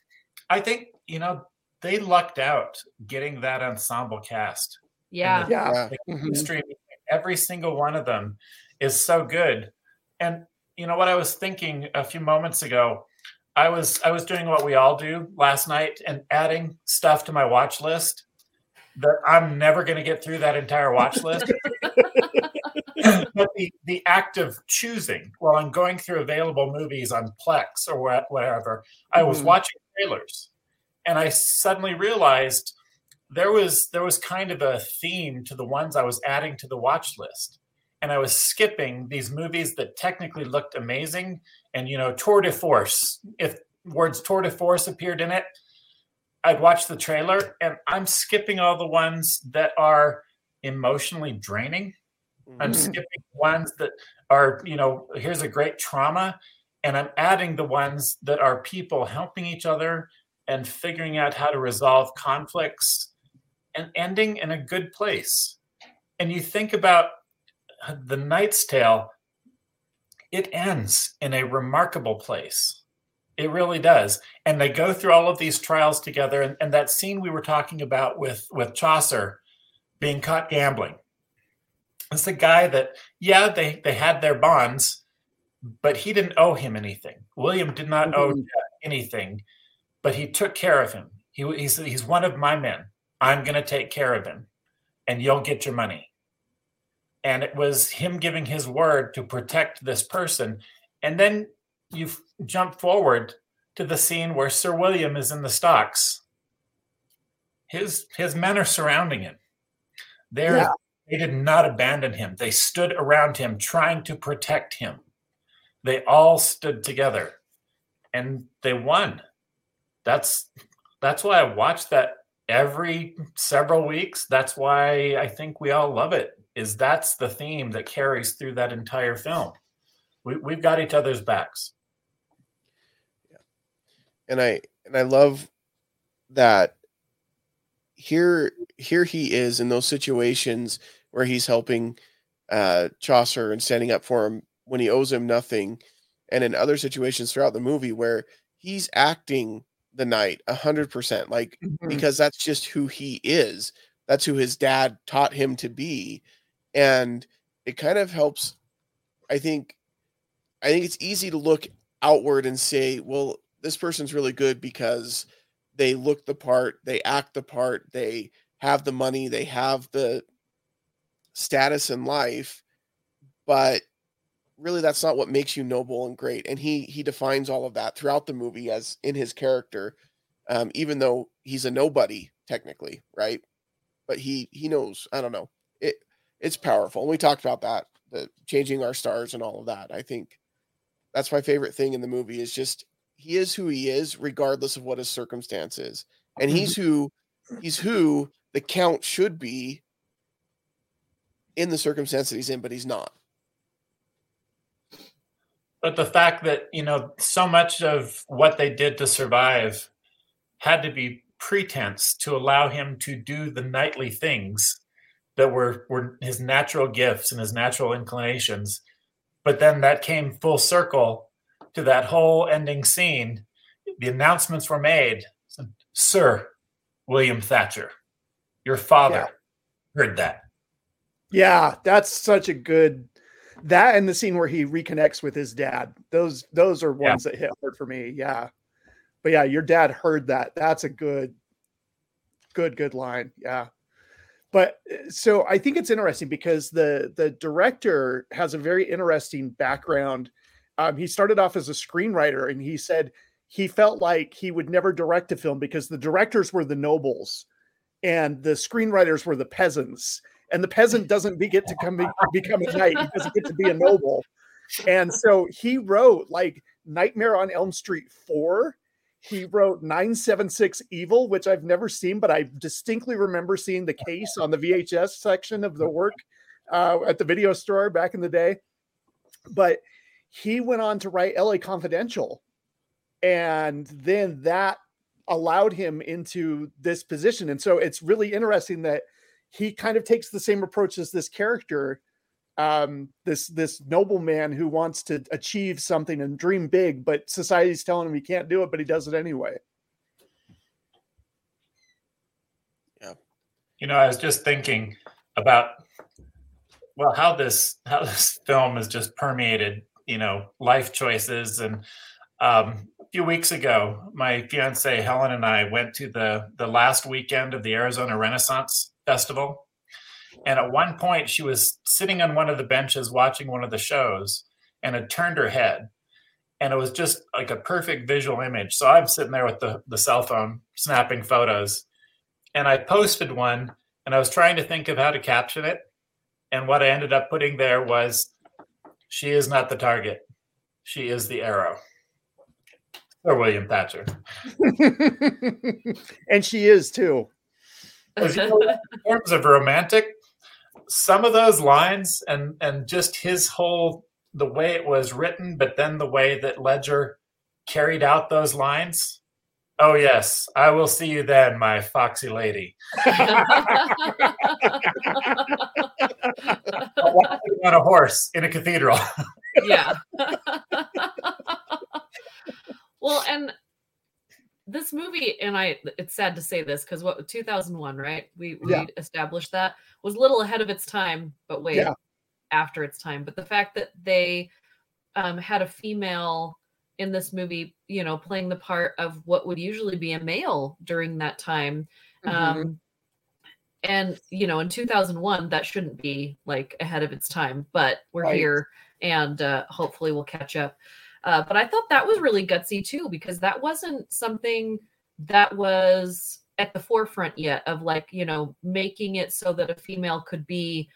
[SPEAKER 4] i think you know they lucked out getting that ensemble cast
[SPEAKER 3] yeah.
[SPEAKER 2] Yeah.
[SPEAKER 1] Yeah.
[SPEAKER 2] Mhm.
[SPEAKER 4] every single one of them is so good and you know what i was thinking a few moments ago i was i was doing what we all do last night and adding stuff to my watch list that i'm never going to get through that entire watch list *laughs* but the, the act of choosing while i'm going through available movies on plex or wha- whatever i was
[SPEAKER 2] Mhm.
[SPEAKER 4] watching trailers and i suddenly realized there was there was kind of a theme to the ones I was adding to the watch list. And I was skipping these movies that technically looked amazing. And you know, tour de force, if words tour de force appeared in it, I'd watch the trailer and I'm skipping all the ones that are emotionally draining. I'm
[SPEAKER 2] Mhm.
[SPEAKER 4] skipping ones that are, you know, here's a great trauma. And I'm adding the ones that are people helping each other and figuring out how to resolve conflicts and ending in a good place. And you think about the Knight's Tale, it ends in a remarkable place. It really does. And they go through all of these trials together. And, and that scene we were talking about with, with Chaucer being caught gambling. It's the guy that, yeah, they, they had their bonds, but he didn't owe him anything. William did not owe
[SPEAKER 2] Mhm.
[SPEAKER 4] Jack anything, but he took care of him. He, he's, he's one of my men. I'm going to take care of him, and you'll get your money. And it was him giving his word to protect this person. And then you jump forward to the scene where Sir William is in the stocks. His his men are surrounding him. They're,
[SPEAKER 2] Yeah.
[SPEAKER 4] They did not abandon him. They stood around him, trying to protect him. They all stood together, and they won. That's that's why I watch that every several weeks. That's why I think we all love it. Is that's the theme that carries through that entire film. We, we've got each other's backs.
[SPEAKER 1] and I and I love that here here he is in those situations where he's helping uh Chaucer and standing up for him when he owes him nothing and in other situations throughout the movie where he's acting the knight a hundred percent like
[SPEAKER 2] Mhm.
[SPEAKER 1] because that's just who he is that's who his dad taught him to be and it kind of helps i think i think it's easy to look outward and say well this person's really good because they look the part they act the part they have the money they have the status in life but really that's not what makes you noble and great. And he he defines all of that throughout the movie as in his character um even though he's a nobody technically right? But he he knows i don't know. It it's powerful and we talked about that the changing our stars and all of that. I think that's my favorite thing in the movie is just he is who he is regardless of what his circumstances. And he's mm-hmm. who he's who the count should be in the circumstance that he's in, but he's not.
[SPEAKER 4] But the fact that, you know, so much of what they did to survive had to be pretense to allow him to do the nightly things that were, were his natural gifts and his natural inclinations. But then that came full circle to that whole ending scene. The announcements were made Sir William Thatcher, your father yeah. heard that.
[SPEAKER 2] Yeah, that's such a good that and the scene where he reconnects with his dad. Those those are ones yeah. that hit hard for me. Yeah. But yeah, your dad heard that. That's a good good good line. Yeah. But uh, so I think it's interesting because the the director has a very interesting background. Um, he started off as a screenwriter and he said he felt like he would never direct a film because the directors were the nobles and the screenwriters were the peasants and the peasant *laughs* doesn't be, get to come be, become a knight he doesn't get to be a noble and so he wrote like nightmare on elm street 4 he wrote 976 evil which i've never seen but i distinctly remember seeing the case on the vhs section of the work uh, at the video store back in the day. But he went on to write la confidential and then that allowed him into this position. And so it's really interesting that he kind of takes the same approach as this character um, this this nobleman who wants to achieve something and dream big, but society's telling him he can't do it, but he does it anyway.
[SPEAKER 1] Yeah,
[SPEAKER 4] you know, I was just thinking about well how this how this film is just permeated, you know, life choices and um, a few weeks ago, my fiance Helen and I went to the the last weekend of the Arizona Renaissance festival. And at one point, she was sitting on one of the benches watching one of the shows and had turned her head. And it was just like a perfect visual image. So I'm sitting there with the, the cell phone snapping photos. And I posted one and I was trying to think of how to caption it. And what I ended up putting there was she is not the target, she is the arrow. Or William Thatcher. *laughs*
[SPEAKER 2] and she is too
[SPEAKER 4] in terms of romantic, some of those lines and and just his whole the way it was written, but then the way that Ledger carried out those lines. Oh yes, I will see you then, my foxy lady. *laughs* on a horse in a cathedral.
[SPEAKER 3] yeah. *laughs* well, and this movie, and I, it's sad to say this because what 2001, right? We we yeah. established that was a little ahead of its time, but way yeah. after its time. But the fact that they um, had a female in this movie, you know, playing the part of what would usually be a male during that time. Mm-hmm. Um, and you know, in 2001, that shouldn't be like ahead of its time, but we're right. here, and uh, hopefully we'll catch up. Uh, but I thought that was really gutsy too, because that wasn't something that was at the forefront yet of like, you know, making it so that a female could be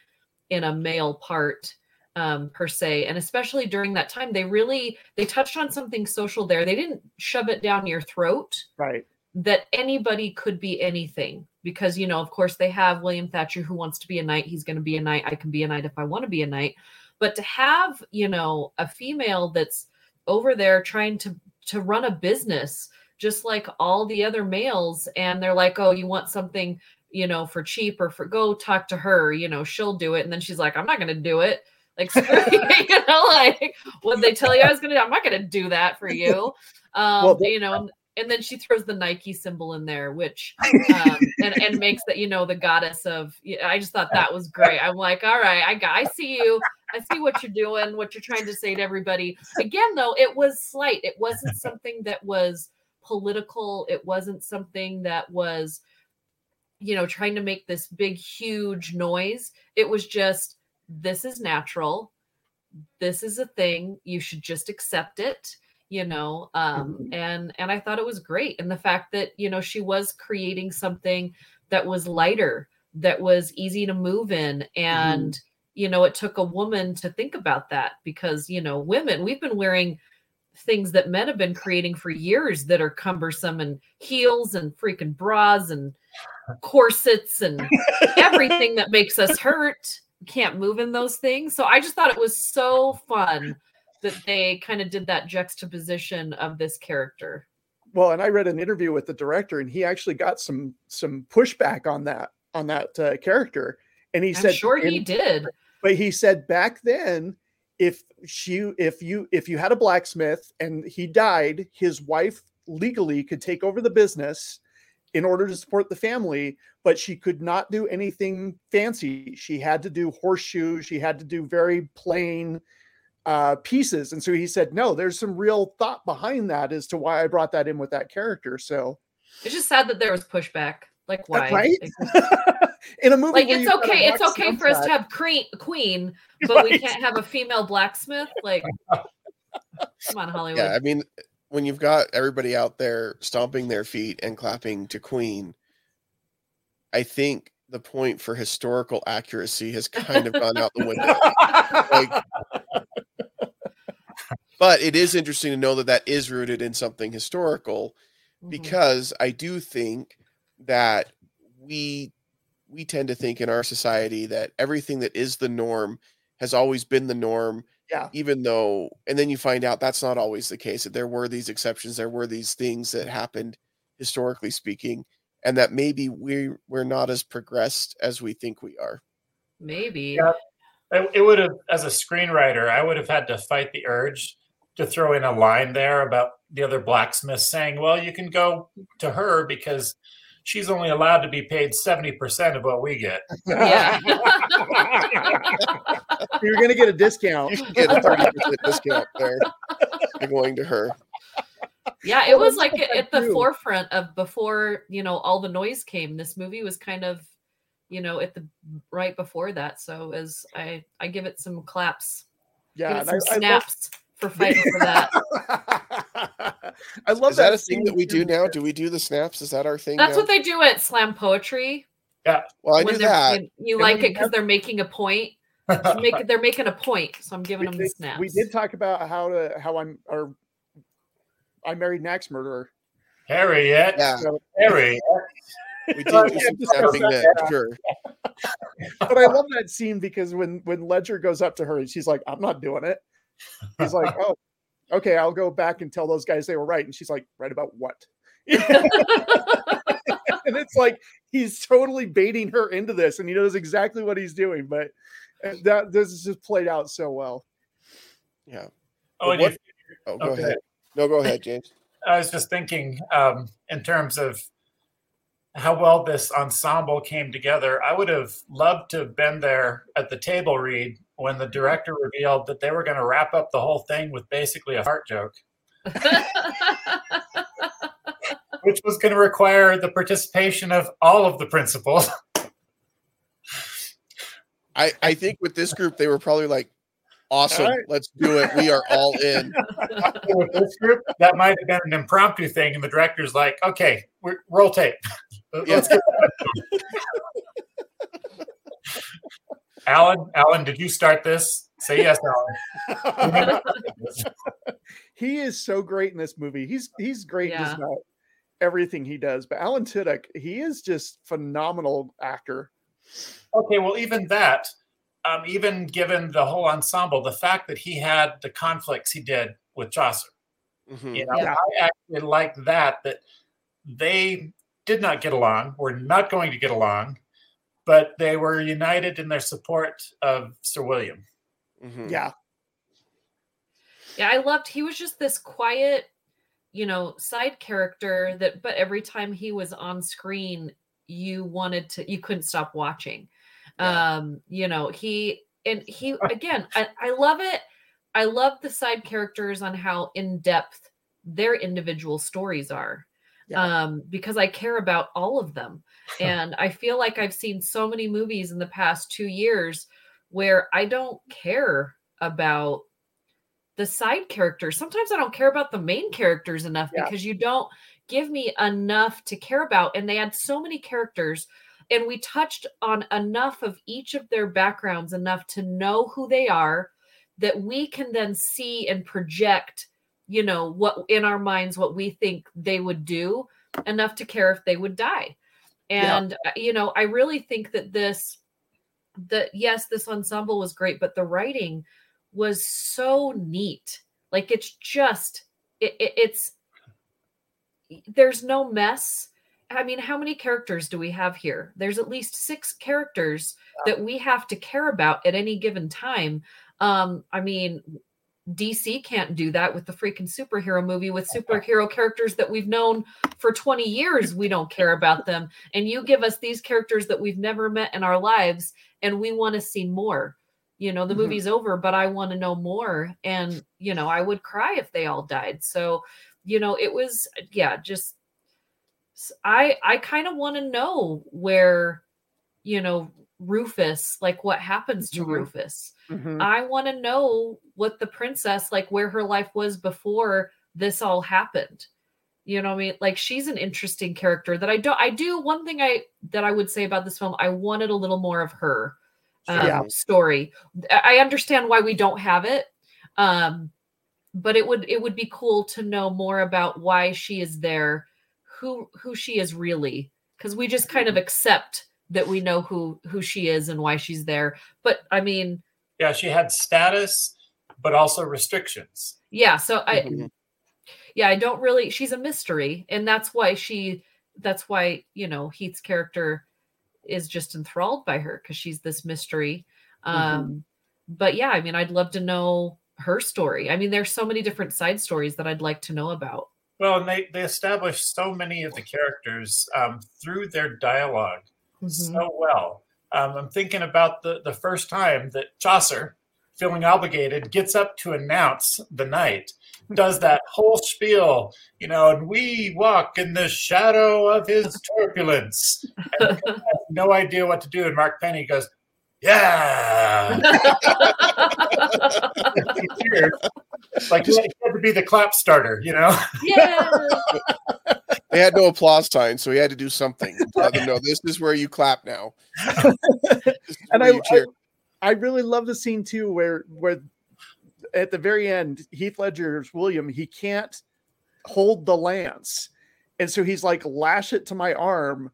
[SPEAKER 3] in a male part um, per se. And especially during that time, they really they touched on something social there. They didn't shove it down your throat.
[SPEAKER 2] Right.
[SPEAKER 3] That anybody could be anything. Because, you know, of course, they have William Thatcher who wants to be a knight. He's going to be a knight. I can be a knight if I want to be a knight. But to have, you know, a female that's over there trying to to run a business just like all the other males and they're like oh you want something you know for cheap or for go talk to her you know she'll do it and then she's like i'm not going to do it like *laughs* *laughs* you know like what they tell you i was going to do i'm not going to do that for you *laughs* um well, you know and, and then she throws the Nike symbol in there, which um, and, and makes that you know the goddess of. I just thought that was great. I'm like, all right, I got, I see you. I see what you're doing, what you're trying to say to everybody. Again, though, it was slight. It wasn't *laughs* something that was political. It wasn't something that was, you know, trying to make this big, huge noise. It was just, this is natural. This is a thing. You should just accept it you know um mm-hmm. and and i thought it was great and the fact that you know she was creating something that was lighter that was easy to move in and mm-hmm. You know, it took a woman to think about that because, you know, women, we've been wearing things that men have been creating for years that are cumbersome and heels and freaking bras and corsets and everything that makes us hurt. Can't move in those things. So I just thought it was so fun that they kind of did that juxtaposition of this character.
[SPEAKER 2] Well, and I read an interview with the director, and he actually got some some pushback on that on that uh, character, and he
[SPEAKER 3] I'm
[SPEAKER 2] said,
[SPEAKER 3] sure he did.
[SPEAKER 2] but he said back then, if she if you if you had a blacksmith and he died, his wife legally could take over the business in order to support the family, but she could not do anything fancy. She had to do horseshoes. She had to do very plain uh, pieces. And so he said, no, there's some real thought behind that as to why I brought that in with that character. So,
[SPEAKER 3] It's just sad that there was pushback. Like why?
[SPEAKER 2] right? *laughs* In a movie,
[SPEAKER 3] like it's
[SPEAKER 2] you've got a
[SPEAKER 3] okay. It's okay for us to have queen, queen, *laughs* but we can't have a female blacksmith. Like, come on, *laughs* Hollywood.
[SPEAKER 1] Yeah, I mean, when you've got everybody out there stomping their feet and clapping to Queen, I think the point for historical accuracy has kind of gone out the window. Like, but it is interesting to know that that is rooted in something historical
[SPEAKER 3] Mhm.
[SPEAKER 1] because I do think that we we tend to think in our society that everything that is the norm has always been the norm
[SPEAKER 2] Yeah.
[SPEAKER 1] even though and then you find out that's not always the case that there were these exceptions there were these things that happened historically speaking and that maybe we we're not as progressed as we think we are
[SPEAKER 3] maybe.
[SPEAKER 4] Yeah. It, it would have, as a screenwriter, I would have had to fight the urge to throw in a line there about the other blacksmith saying, "Well, you can go to her because she's only allowed to be paid seventy percent of what we get."
[SPEAKER 3] Yeah. *laughs*
[SPEAKER 2] You're going to get a discount.
[SPEAKER 1] you should get a 30% discount there going to her
[SPEAKER 3] yeah, it was like
[SPEAKER 2] at
[SPEAKER 3] at,
[SPEAKER 2] that
[SPEAKER 3] at the forefront of before, you know, all the noise came. This movie was kind of, you know, at the right before that. So as I I give it some claps,
[SPEAKER 2] Yeah.
[SPEAKER 3] give it
[SPEAKER 2] and
[SPEAKER 3] some
[SPEAKER 2] I, I love-
[SPEAKER 3] snaps for fighting for that. *laughs*
[SPEAKER 2] I love
[SPEAKER 1] is that a
[SPEAKER 2] scene
[SPEAKER 1] thing that we do now do we do the snaps is that our thing
[SPEAKER 3] That's
[SPEAKER 1] now?
[SPEAKER 3] what they do at slam poetry. Yeah.
[SPEAKER 1] Well i knew
[SPEAKER 3] they're-
[SPEAKER 1] that
[SPEAKER 3] You, you
[SPEAKER 2] And
[SPEAKER 3] like it
[SPEAKER 2] you
[SPEAKER 3] because they're making a point. Make, they're making a point, so I'm giving
[SPEAKER 2] we
[SPEAKER 3] them the
[SPEAKER 2] did,
[SPEAKER 3] snaps.
[SPEAKER 2] we did talk about how to how I'm or I married an axe murderer.
[SPEAKER 4] Harriet,
[SPEAKER 1] yeah
[SPEAKER 2] So,
[SPEAKER 4] Harriet.
[SPEAKER 1] we did do some *laughs* snapping then sure *laughs*
[SPEAKER 2] but I love that scene because when when Ledger goes up to her and she's like, "I'm not doing it," he's like, "Oh, okay, I'll go back and tell those guys they were right," and she's like, "Right about what?" *laughs* and it's like he's totally baiting her into this, and he knows exactly what he's doing. But uh, that this is just played out so well.
[SPEAKER 1] yeah
[SPEAKER 4] Oh,
[SPEAKER 1] What-
[SPEAKER 4] you
[SPEAKER 1] oh go
[SPEAKER 4] Okay.
[SPEAKER 1] ahead no go ahead james
[SPEAKER 4] I was just thinking um, in terms of how well this ensemble came together. I would have loved to have been there at the table read when the director revealed that they were going to wrap up the whole thing with basically a heart joke, *laughs* which was going to require the participation of all of the principals. *laughs*
[SPEAKER 1] I, I think with this group, they were probably like, awesome,
[SPEAKER 2] All right.
[SPEAKER 1] let's do it. We are all in. *laughs*
[SPEAKER 4] with this group, that might have been an impromptu thing, and the director's like, "Okay, we're, roll tape." Let's get Alan, Alan, did you start this? Say yes, Alan. *laughs*
[SPEAKER 2] he is so great in this movie. He's he's great in
[SPEAKER 3] Yeah.
[SPEAKER 2] just about everything he does. But Alan Tudyk, he is just phenomenal actor.
[SPEAKER 4] Okay, well, even that, um, even given the whole ensemble, the fact that he had the conflicts he did with Chaucer,
[SPEAKER 1] Mhm.
[SPEAKER 4] you know,
[SPEAKER 3] Yeah.
[SPEAKER 4] I actually like that. That they did not get along, were not going to get along, but they were united in their support of Sir William.
[SPEAKER 1] Mhm.
[SPEAKER 2] Yeah,
[SPEAKER 3] Yeah, I loved he was just this quiet, you know, side character that but every time he was on screen, you wanted to you couldn't stop watching.
[SPEAKER 1] Yeah.
[SPEAKER 3] Um, you know, he and he *laughs* again, I, I love it. I love the side characters on how in depth their individual stories are.
[SPEAKER 2] Yeah.
[SPEAKER 3] Um, because I care about all of them. *laughs* And I feel like I've seen so many movies in the past two years where I don't care about the side characters. Sometimes I don't care about the main characters enough
[SPEAKER 2] Yeah.
[SPEAKER 3] because you don't give me enough to care about. And they had so many characters. and we touched on enough of each of their backgrounds enough to know who they are that we can then see and project you know what in our minds what we think they would do enough to care if they would die and yeah. you know i really think that this that yes this ensemble was great but the writing was so neat like it's just it, it, it's there's no mess i mean how many characters do we have here there's at least six characters yeah. that we have to care about at any given time um i mean DC can't do that with the freaking superhero movie with superhero characters that we've known for 20 years. We don't care about them. And you give us these characters that we've never met in our lives, and we want to see more. You know, the mm-hmm. movie's over, but I want to know more. And, you know, I would cry if they all died. So, you know, it was, yeah, just, I, I kind of want to know where, you know, Rufus, like what happens to mm-hmm. Rufus. Mm-hmm. I want to know what the princess, like where her life was before this all happened. You know what I mean? Like she's an interesting character that I don't I do one thing I that I would say about this film, I wanted a little more of her um, yeah. story. I understand why we don't have it. Um but it would it would be cool to know more about why she is there, who who she is really because we just kind of mm-hmm. accept that we know who who she is and why she's there. But I mean,
[SPEAKER 4] yeah, she had status, but also restrictions.
[SPEAKER 3] Yeah, so I, mm-hmm. yeah, I don't really. She's a mystery, and that's why she. That's why you know Heath's character is just enthralled by her because she's this mystery. Mm-hmm. Um, but yeah, I mean, I'd love to know her story. I mean, there's so many different side stories that I'd like to know about.
[SPEAKER 4] Well, and they they established so many of the characters um, through their dialogue mm-hmm. so well. Um, I'm thinking about the, the first time that Chaucer, feeling obligated, gets up to announce the night, does that whole spiel, you know, and we walk in the shadow of his *laughs* turbulence. And no idea what to do. And Mark Penny goes, yeah. *laughs* like he had to be the clap starter, you know?
[SPEAKER 3] Yeah *laughs*
[SPEAKER 1] they had no applause sign, so he had to do something. Let them know this is where you clap now.
[SPEAKER 2] and I, I, I really love the scene too, where where at the very end, Heath Ledger's William, he can't hold the lance, and so he's like, lash it to my arm.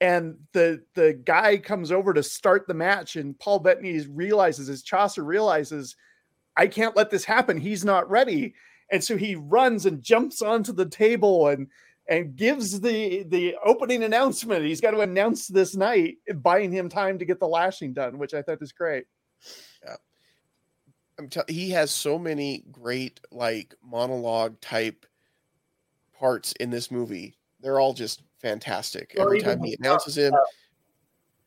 [SPEAKER 2] And the the guy comes over to start the match, and Paul Bettany realizes, as Chaucer realizes, I can't let this happen. He's not ready. And so he runs and jumps onto the table and and gives the the opening announcement. He's got to announce this night, buying him time to get the lashing done, which I thought was great.
[SPEAKER 1] Yeah, I'm t- he has so many great like monologue type parts in this movie. They're all just fantastic. Or Every time he announces him, uh,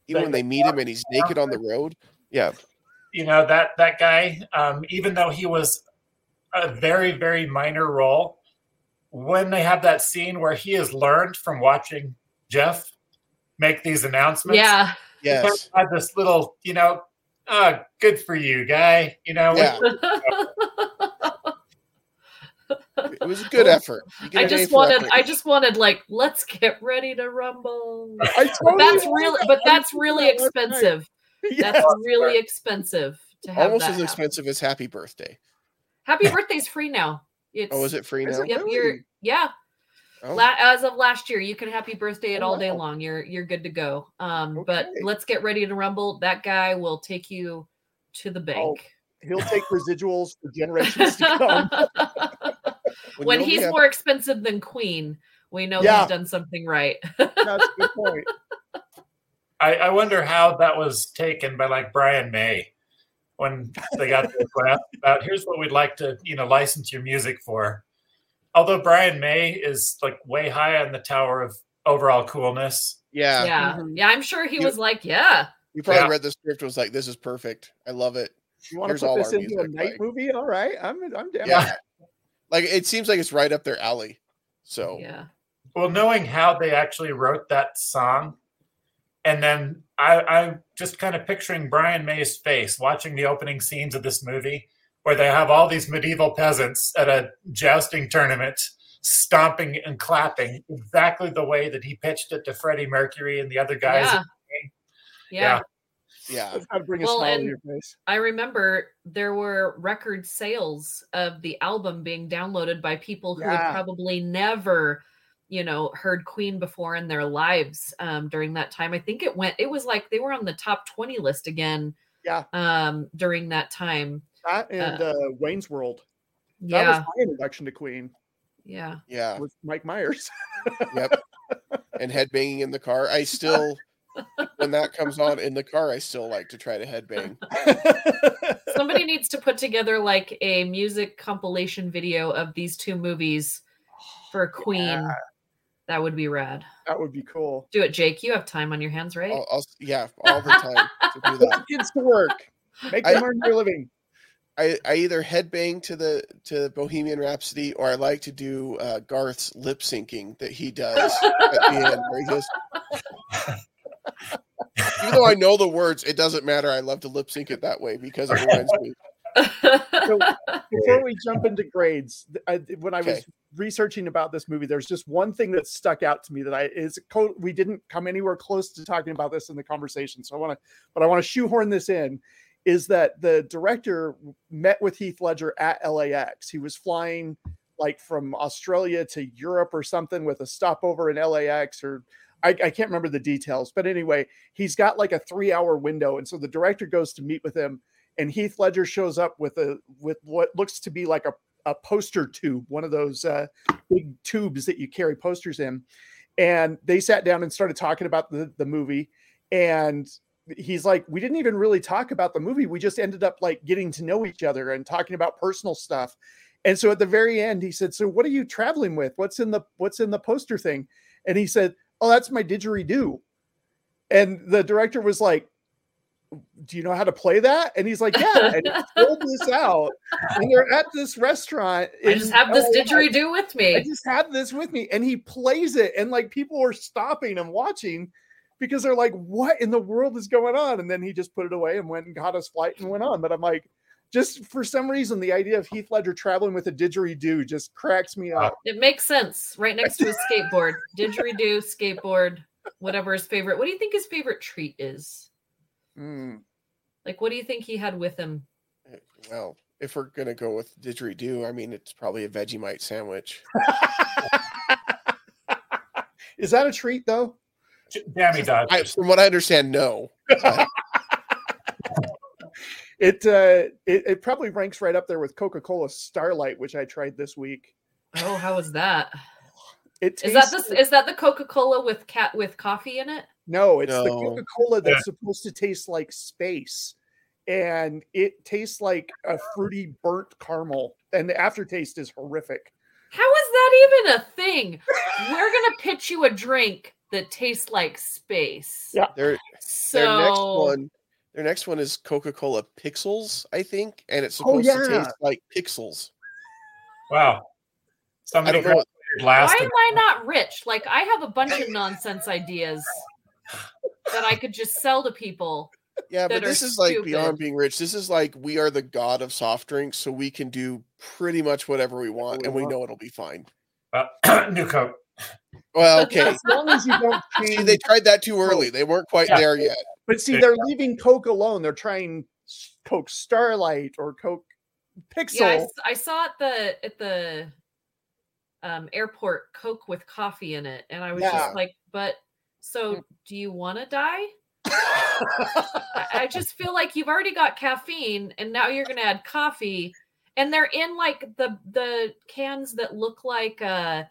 [SPEAKER 1] even when they meet him and he's naked on the road. Yeah,
[SPEAKER 4] you know that that guy, um, even though he was a very very minor role when they have that scene where he has learned from watching Jeff make these announcements.
[SPEAKER 3] Yeah.
[SPEAKER 1] Yes.
[SPEAKER 4] Had this little, you know, uh, good for you, guy. You know,
[SPEAKER 1] yeah. it was a good *laughs* effort.
[SPEAKER 3] I just wanted, effort. I just wanted, like, let's get ready to rumble. Totally that's really, but that's really expensive. *laughs* Yes. That's really expensive to have.
[SPEAKER 1] Almost as
[SPEAKER 3] happen.
[SPEAKER 1] expensive as Happy Birthday.
[SPEAKER 3] Happy Birthday's free now.
[SPEAKER 1] It's, oh, is it free now?
[SPEAKER 3] Yep, you're, yeah. Oh. La- as of last year, you can happy birthday it oh, all day wow. long. You're you're good to go. Um, okay. but let's get ready to rumble. That guy will take you to the oh, bank.
[SPEAKER 2] Oh, he'll take residuals for generations to come. *laughs*
[SPEAKER 3] when, when he's have... more expensive than Queen, we know yeah. he's done something right.
[SPEAKER 2] That's a good *laughs* point.
[SPEAKER 4] I, I wonder how that was taken by like Brian May when they got the request about here's what we'd like to you know license your music for. Although Brian May is like way high on the tower of overall coolness.
[SPEAKER 1] Yeah,
[SPEAKER 3] yeah, mm-hmm. yeah. I'm sure he you, was like, yeah.
[SPEAKER 1] You probably yeah. read the script was like, this is perfect. I love it.
[SPEAKER 2] You want Here's to put this into a night like. movie? All right, I'm I'm down.
[SPEAKER 1] Yeah, like it seems like it's right up their alley. So
[SPEAKER 3] yeah.
[SPEAKER 4] Well, knowing how they actually wrote that song, and then I, I'm just kind of picturing Brian May's face watching the opening scenes of this movie, where they have all these medieval peasants at a jousting tournament stomping and clapping exactly the way that he pitched it to Freddie Mercury and the other guys. Yeah.
[SPEAKER 3] Yeah.
[SPEAKER 1] Yeah.
[SPEAKER 2] That's how to bring a
[SPEAKER 3] Well,
[SPEAKER 2] smile to
[SPEAKER 3] and-
[SPEAKER 2] your face.
[SPEAKER 3] I remember there were record sales of the album being downloaded by people who
[SPEAKER 2] Yeah.
[SPEAKER 3] had probably never, you know, heard Queen before in their lives um, during that time. I think it went, it was like they were on the top 20 list again
[SPEAKER 2] Yeah.
[SPEAKER 3] um, during that time.
[SPEAKER 2] That and uh, Wayne's World. That
[SPEAKER 3] Yeah.
[SPEAKER 2] was my introduction to Queen
[SPEAKER 3] yeah.
[SPEAKER 1] Yeah.
[SPEAKER 2] with Mike Myers. *laughs*
[SPEAKER 1] Yep. and headbanging in the car. I still, when that comes on in the car, I still like to try to headbang. *laughs*
[SPEAKER 3] Somebody needs to put together like a music compilation video of these two movies for Queen.
[SPEAKER 2] Yeah.
[SPEAKER 3] That would be rad.
[SPEAKER 2] that would be cool.
[SPEAKER 3] Do it, Jake. You have time on your hands, right?
[SPEAKER 1] I'll, I'll, yeah, *laughs* all the time to do that.
[SPEAKER 2] kids to work. Make
[SPEAKER 1] I-
[SPEAKER 2] them earn their living.
[SPEAKER 1] I, I either headbang to the to Bohemian Rhapsody or I like to do uh, Garth's lip syncing that he does at the end. Where he just, *laughs* even though I know the words, it doesn't matter. I love to lip sync it that way because it reminds me.
[SPEAKER 2] So *laughs* before we jump into grades, I, when I was researching about this movie, there's just one thing that stuck out to me that I is we didn't come anywhere close to talking about this in the conversation. So I want to, but I want to shoehorn this in. Is that the director met with Heath Ledger at LAX? He was flying like from Australia to Europe or something with a stopover in LAX or I, I can't remember the details, but anyway, he's got like a three hour window. And so the director goes to meet with him and Heath Ledger shows up with a with what looks to be like a, a poster tube, one of those uh, big tubes that you carry posters in. And they sat down and started talking about the, the movie. And he's like, We didn't even really talk about the movie. We just ended up like getting to know each other and talking about personal stuff. And so at the very end, he said, So what are you traveling with? What's in the what's in the poster thing? And he said, Oh, that's my didgeridoo. And the director was like, do you know how to play that? And he's like, yeah. And he *laughs* pulled this out. And they're at this restaurant.
[SPEAKER 3] I just have this
[SPEAKER 2] LA.
[SPEAKER 3] didgeridoo with me.
[SPEAKER 2] I just have this with me. And he plays it. And like people are stopping and watching because they're like, what in the world is going on? And then he just put it away and went and got his flight and went on. But I'm like, just for some reason, the idea of Heath Ledger traveling with a didgeridoo just cracks me up.
[SPEAKER 3] It makes sense. Right next to his skateboard. *laughs* Didgeridoo, skateboard, whatever his favorite. What do you think his favorite treat is?
[SPEAKER 2] Mm.
[SPEAKER 3] Like, what do you think he had with him?
[SPEAKER 1] Well, if we're gonna go with didgeridoo, I mean it's probably a Vegemite sandwich. *laughs*
[SPEAKER 2] is that a treat though?
[SPEAKER 4] Jammy Dodge.
[SPEAKER 1] I, from what I understand, no. *laughs*
[SPEAKER 2] It, uh, it it probably ranks right up there with Coca Cola Starlight, which I tried this week.
[SPEAKER 3] Oh, how was that?
[SPEAKER 2] It
[SPEAKER 3] Is that
[SPEAKER 2] tastes-
[SPEAKER 3] this? Is that the Coca Cola with cat with coffee in it?
[SPEAKER 2] No, it's the Coca Cola that's
[SPEAKER 4] Yeah.
[SPEAKER 2] supposed to taste like space, and it tastes like a fruity burnt caramel, and the aftertaste is horrific.
[SPEAKER 3] How is that even a thing? We're gonna pitch you a drink that tastes like space.
[SPEAKER 2] Yeah.
[SPEAKER 1] Their
[SPEAKER 3] So
[SPEAKER 1] their next one, their next one is Coca Cola Pixels, I think, and it's
[SPEAKER 2] Oh,
[SPEAKER 1] supposed to taste like pixels.
[SPEAKER 4] Wow. Somebody
[SPEAKER 1] don't know. what-
[SPEAKER 4] graduated
[SPEAKER 3] why am I not rich? Like I have a bunch of nonsense ideas that I could just sell to people.
[SPEAKER 1] Yeah, but this is like
[SPEAKER 3] stupid.
[SPEAKER 1] beyond being rich. This is like we are the god of soft drinks, so we can do pretty much whatever we want,
[SPEAKER 2] we
[SPEAKER 1] and we know it'll be fine.
[SPEAKER 4] Well, *clears throat* new Coke.
[SPEAKER 1] Well, okay.
[SPEAKER 2] As long as you don't *laughs*
[SPEAKER 1] See, they tried that too early. They weren't quite
[SPEAKER 4] Yeah.
[SPEAKER 1] there yet.
[SPEAKER 2] but see, they're leaving Coke alone. They're trying Coke Starlight or Coke Pixel.
[SPEAKER 3] Yeah, I, s- I saw at the at the um, airport Coke with coffee in it, and I was
[SPEAKER 2] Yeah.
[SPEAKER 3] just like, "But so, do you want to die?" I, I *laughs* just feel like you've already got caffeine, and now you're going to add coffee, and they're in like the the cans that look like uh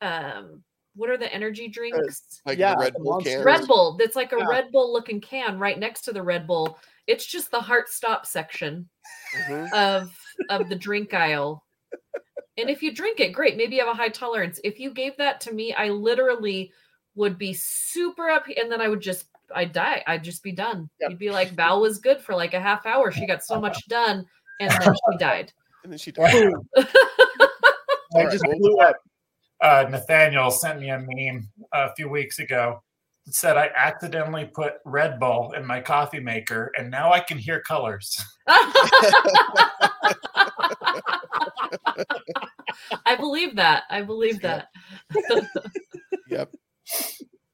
[SPEAKER 3] um what are the energy drinks?
[SPEAKER 1] Like
[SPEAKER 2] Yeah,
[SPEAKER 1] the Red Bull can.
[SPEAKER 3] Red Bull. That's like a
[SPEAKER 2] Yeah.
[SPEAKER 3] Red Bull looking can right next to the Red Bull. It's just the heart stop section
[SPEAKER 1] Mhm.
[SPEAKER 3] of of the drink aisle. And if you drink it, great. Maybe you have a high tolerance. If you gave that to me, I literally would be super up, and then I would just, I'd die. I'd just be done.
[SPEAKER 2] Yep.
[SPEAKER 3] You'd be like, Val was good for like a half hour. She got so much done, and then she died. *laughs*
[SPEAKER 1] And then she died. *laughs*
[SPEAKER 2] I just blew up.
[SPEAKER 4] Uh, Nathaniel sent me a meme a few weeks ago. that said I accidentally put Red Bull in my coffee maker, and now I can hear colors. *laughs*
[SPEAKER 3] I believe that. I believe that.
[SPEAKER 1] Yep.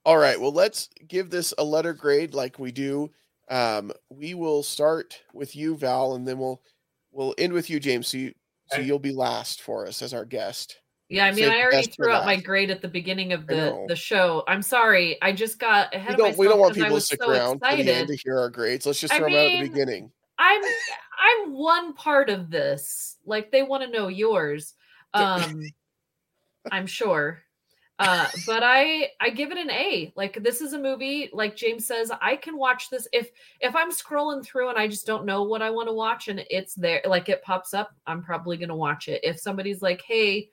[SPEAKER 1] All right. Well, let's give this a letter grade like we do. Um, we will start with you, Val, and then we'll we'll end with you, James. So you, so you'll be last for us as our guest.
[SPEAKER 3] Yeah, I mean,
[SPEAKER 1] Save
[SPEAKER 3] I already threw out my grade at the beginning of the the show. I'm sorry, I just got ahead
[SPEAKER 1] We
[SPEAKER 3] of
[SPEAKER 1] don't
[SPEAKER 3] myself
[SPEAKER 1] we don't want
[SPEAKER 3] 'cause I
[SPEAKER 1] people to stick
[SPEAKER 3] so
[SPEAKER 1] around to the end
[SPEAKER 3] excited.
[SPEAKER 1] to hear our grades. Let's just
[SPEAKER 3] I
[SPEAKER 1] throw them out at the beginning.
[SPEAKER 3] I'm I'm one part of this. Like they want to know yours. Um *laughs* I'm sure. Uh but I I give it an A. Like this is a movie like James says I can watch this if if I'm scrolling through and I just don't know what I want to watch and it's there like it pops up, I'm probably to watch it. If somebody's like, "Hey,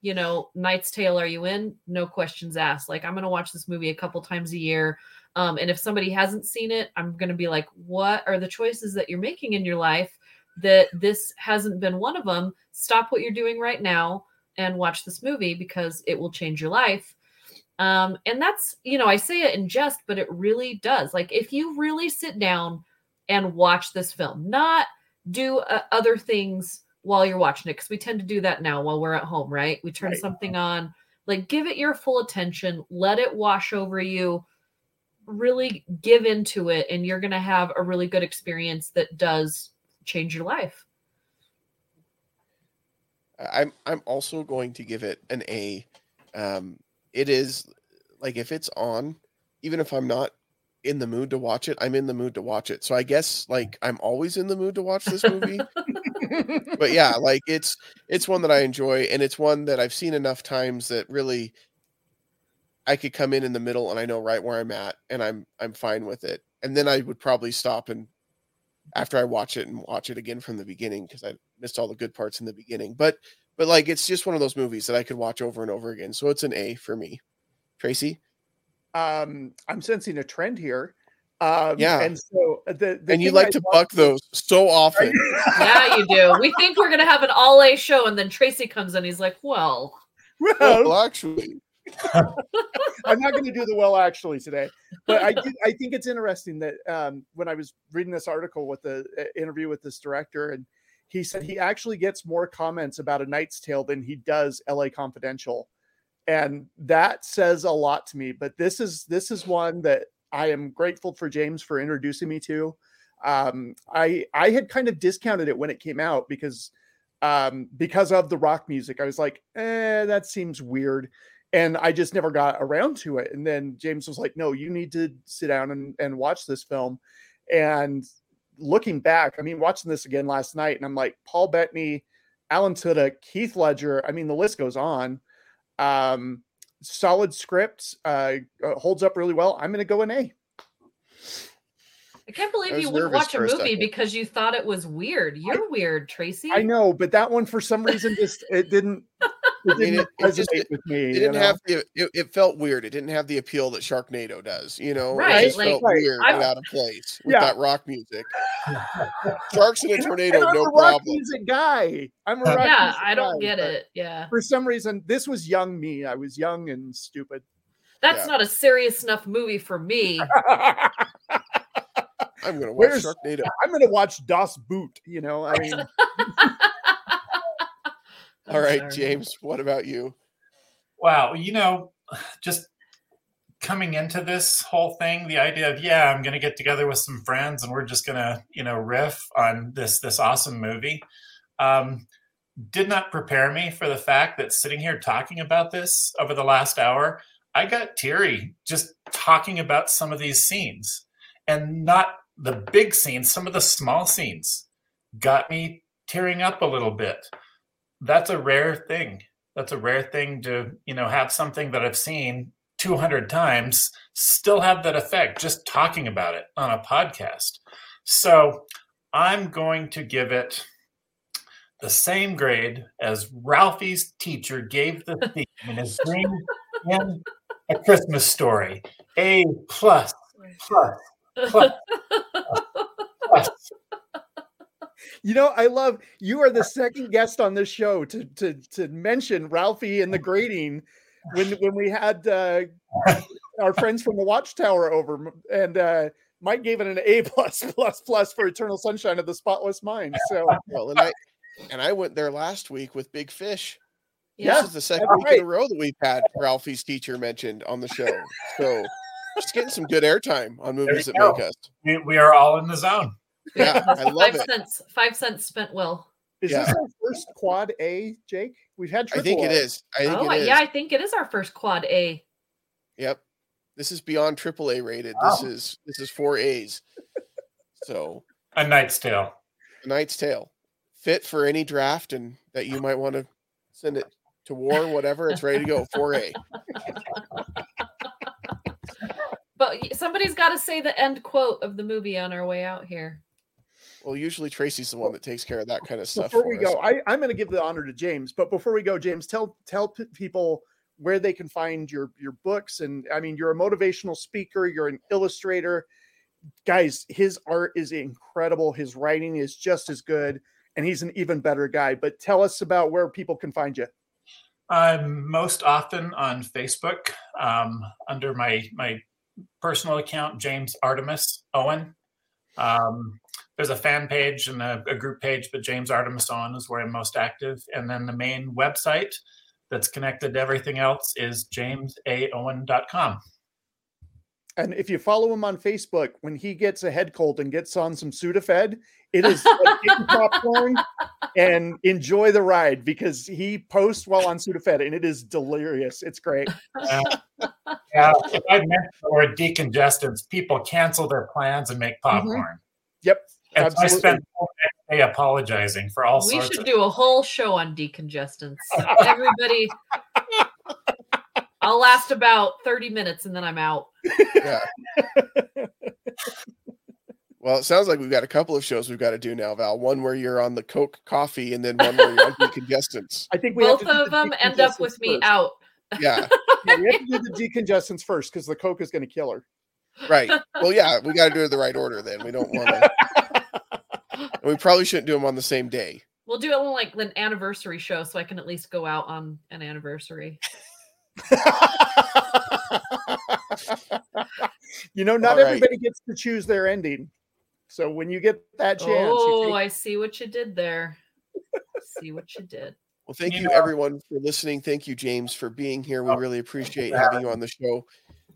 [SPEAKER 3] you know, Knight's Tale, are you in?" No questions asked. Like I'm to watch this movie a couple times a year. Um, and if somebody hasn't seen it, I'm to be like, what are the choices that you're making in your life that this hasn't been one of them? Stop what you're doing right now and watch this movie because it will change your life. Um, and that's, you know, I say it in jest, but it really does. Like, if you really sit down and watch this film, not do uh, other things while you're watching it, because we tend to do that now while we're at home, right? We turn
[SPEAKER 2] Right.
[SPEAKER 3] something on, like, give it your full attention, let it wash over you really give into it and you're going to have a really good experience that does change your life.
[SPEAKER 1] I'm I'm also going to give it an A. Um, it is like if it's on, even if I'm not in the mood to watch it, I'm in the mood to watch it. So I guess like I'm always in the mood to watch this movie. *laughs* but yeah, like it's it's one that I enjoy, and it's one that I've seen enough times that really I could come in in the middle, and I know right where I'm at, and I'm I'm fine with it. And then I would probably stop and after I watch it and watch it again from the beginning because I missed all the good parts in the beginning. But but like it's just one of those movies that I could watch over and over again. So it's an A for me. Tracy,
[SPEAKER 2] um, I'm sensing a trend here. Um,
[SPEAKER 1] Yeah.
[SPEAKER 2] and so uh, the, the
[SPEAKER 1] and you like
[SPEAKER 2] I
[SPEAKER 1] to
[SPEAKER 2] love-
[SPEAKER 1] buck those so often. *laughs*
[SPEAKER 3] Yeah, you do. We think we're going to have an all A show and then Tracy comes in. He's like, well,
[SPEAKER 2] Well,
[SPEAKER 1] well, actually, *laughs*
[SPEAKER 2] I'm not going to do the well actually today, but I do, I think it's interesting that um, when I was reading this article with the uh, interview with this director, and he said he actually gets more comments about A Knight's Tale than he does L.A. Confidential, and that says a lot to me. But this is this is one that I am grateful for James for introducing me to. Um, I I had kind of discounted it when it came out because um, because of the rock music. I was like, eh, that seems weird and I just never got around to it. And then James was like, "No, you need to sit down and, and watch this film." And looking back, I mean, watching this again last night, and I'm like, Paul Bettany, Alan Tudyk, Heath Ledger. I mean, the list goes on. Um, solid script, uh, uh, holds up really well. I'm going to go an A.
[SPEAKER 3] I can't believe
[SPEAKER 1] I
[SPEAKER 3] you wouldn't watch a
[SPEAKER 1] for a
[SPEAKER 3] movie
[SPEAKER 1] second.
[SPEAKER 3] because you thought it was weird. You're weird, Tracy.
[SPEAKER 2] I know, but that one for some reason just it didn't. *laughs* It didn't
[SPEAKER 1] it- it just-
[SPEAKER 2] resonate with me.
[SPEAKER 1] it didn't
[SPEAKER 2] know?
[SPEAKER 1] have the. It, it felt weird. It didn't have the appeal that Sharknado does. You know,
[SPEAKER 3] Right,
[SPEAKER 1] It just
[SPEAKER 3] like-
[SPEAKER 1] felt
[SPEAKER 2] Right.
[SPEAKER 1] weird
[SPEAKER 3] I'm-
[SPEAKER 1] and out of place with
[SPEAKER 2] Yeah.
[SPEAKER 1] that rock music. *laughs* Sharks in a
[SPEAKER 2] And
[SPEAKER 1] tornado,
[SPEAKER 2] I'm
[SPEAKER 1] no
[SPEAKER 2] a rock
[SPEAKER 1] problem.
[SPEAKER 2] music guy. I'm a
[SPEAKER 4] Yeah,
[SPEAKER 2] rock
[SPEAKER 3] yeah,
[SPEAKER 2] music
[SPEAKER 3] I don't
[SPEAKER 2] guy,
[SPEAKER 3] get it. Yeah.
[SPEAKER 2] For some reason, this was young me. I was young and stupid.
[SPEAKER 3] That's
[SPEAKER 1] Yeah.
[SPEAKER 3] not a serious enough movie for me. *laughs*
[SPEAKER 1] I'm gonna watch
[SPEAKER 2] Where's-
[SPEAKER 1] Sharknado.
[SPEAKER 2] I'm going to watch Das Boot. You know, I mean, *laughs*
[SPEAKER 3] I'm
[SPEAKER 1] All right,
[SPEAKER 3] sorry.
[SPEAKER 1] James. What about you?
[SPEAKER 4] Wow, you know, *sighs* just coming into this whole thing, the idea of yeah, I'm going to get together with some friends and we're just going to, you know, riff on this this awesome movie, um, did not prepare me for the fact that sitting here talking about this over the last hour, I got teary just talking about some of these scenes, and not the big scenes, some of the small scenes got me tearing up a little bit. That's a rare thing. That's a rare thing to you know have something that i've seen 200 times still have that effect just talking about it on a podcast. So i'm going to give it the same grade as ralphie's teacher gave the theme in his dream in a christmas story. A plus plus plus plus *laughs*
[SPEAKER 2] you know, I love you are the second guest on this show to to to mention Ralphie and the grading when when we had uh, *laughs* our friends from the Watchtower over, and uh, Mike gave it an A *laughs* plus plus plus for Eternal Sunshine of the Spotless Mind. So
[SPEAKER 1] Well, and I and I went there last week with Big Fish.
[SPEAKER 3] Yeah.
[SPEAKER 1] This is the second
[SPEAKER 2] that's
[SPEAKER 1] week
[SPEAKER 2] right.
[SPEAKER 1] in a row that we've had Ralphie's teacher mentioned on the show. So just getting some good airtime on movies
[SPEAKER 4] you
[SPEAKER 1] that
[SPEAKER 4] go.
[SPEAKER 1] make us.
[SPEAKER 4] We, we are all in the zone.
[SPEAKER 1] Yeah, *laughs* I love
[SPEAKER 3] five
[SPEAKER 1] it.
[SPEAKER 3] cents. Five cents spent. Will.
[SPEAKER 2] Is
[SPEAKER 1] Yeah.
[SPEAKER 2] this our first quad A, Jake? We've had
[SPEAKER 1] I think it
[SPEAKER 2] A.
[SPEAKER 1] is. I think
[SPEAKER 3] Oh
[SPEAKER 1] it is.
[SPEAKER 3] yeah, I think it is our first quad A.
[SPEAKER 1] Yep. This is beyond triple A rated.
[SPEAKER 4] Wow.
[SPEAKER 1] This is this is four A's. So
[SPEAKER 4] A Knight's Tale.
[SPEAKER 1] A Knight's Tale, fit for any draft, and that you might want to send it to war, whatever. It's ready to go. Four A. *laughs*
[SPEAKER 3] But somebody's got to say the end quote of the movie on our way out here.
[SPEAKER 1] Well, usually Tracy's the one that takes care of that kind of stuff.
[SPEAKER 2] Before we
[SPEAKER 1] us.
[SPEAKER 2] go, I, I'm going to give the honor to James. But before we go, James, tell tell p- people where they can find your your books. And I mean, you're a motivational speaker. You're an illustrator. Guys, his art is incredible. His writing is just as good, and he's an even better guy. But tell us about where people can find you.
[SPEAKER 4] I'm most often on Facebook um, under my my personal account, James Artemis Owen. Um, there's a fan page and a, a group page, but James Artemis Owen is where I'm most active. And then the main website that's connected to everything else is jamesaowen.com.
[SPEAKER 2] And if you follow him on Facebook, when he gets a head cold and gets on some Sudafed, it is like *laughs* getting popcorn and enjoy the ride because he posts while on Sudafed and it is delirious. It's great.
[SPEAKER 4] Uh, *laughs* yeah, if I mention the word decongestants, people cancel their plans and make popcorn.
[SPEAKER 2] Yep.
[SPEAKER 4] And so I
[SPEAKER 2] Absolutely.
[SPEAKER 4] spend the whole next day apologizing for all
[SPEAKER 3] we
[SPEAKER 4] sorts
[SPEAKER 3] should
[SPEAKER 4] of
[SPEAKER 3] do a whole show on decongestants. Everybody, I'll last about 30 minutes and then I'm out.
[SPEAKER 1] Yeah. Well, it sounds like we've got a couple of shows we've got to do now, Val. One where you're on the Coke coffee, and then one where you're on decongestants.
[SPEAKER 2] I think we
[SPEAKER 3] Both of
[SPEAKER 2] the
[SPEAKER 3] them end up with
[SPEAKER 2] decongestants
[SPEAKER 3] me out.
[SPEAKER 1] Yeah,
[SPEAKER 2] Yeah, we have to do the decongestants first because the Coke is going to kill her.
[SPEAKER 1] right. Well, yeah, we got to do it in the right order. Then we don't want to. *laughs* And we probably shouldn't do them on the same day.
[SPEAKER 3] We'll do it on like an anniversary show so I can at least go out on an anniversary. *laughs*
[SPEAKER 2] you know, not
[SPEAKER 1] All right.
[SPEAKER 2] everybody gets to choose their ending. So when you get that chance, you
[SPEAKER 3] Oh,
[SPEAKER 2] take-
[SPEAKER 3] I see what you did there. see what you did.
[SPEAKER 1] Well, thank
[SPEAKER 4] You
[SPEAKER 1] you,
[SPEAKER 4] know-
[SPEAKER 1] everyone for listening. Thank you, James, for being here. We
[SPEAKER 4] Oh,
[SPEAKER 1] really appreciate
[SPEAKER 4] yeah.
[SPEAKER 1] having you on the show.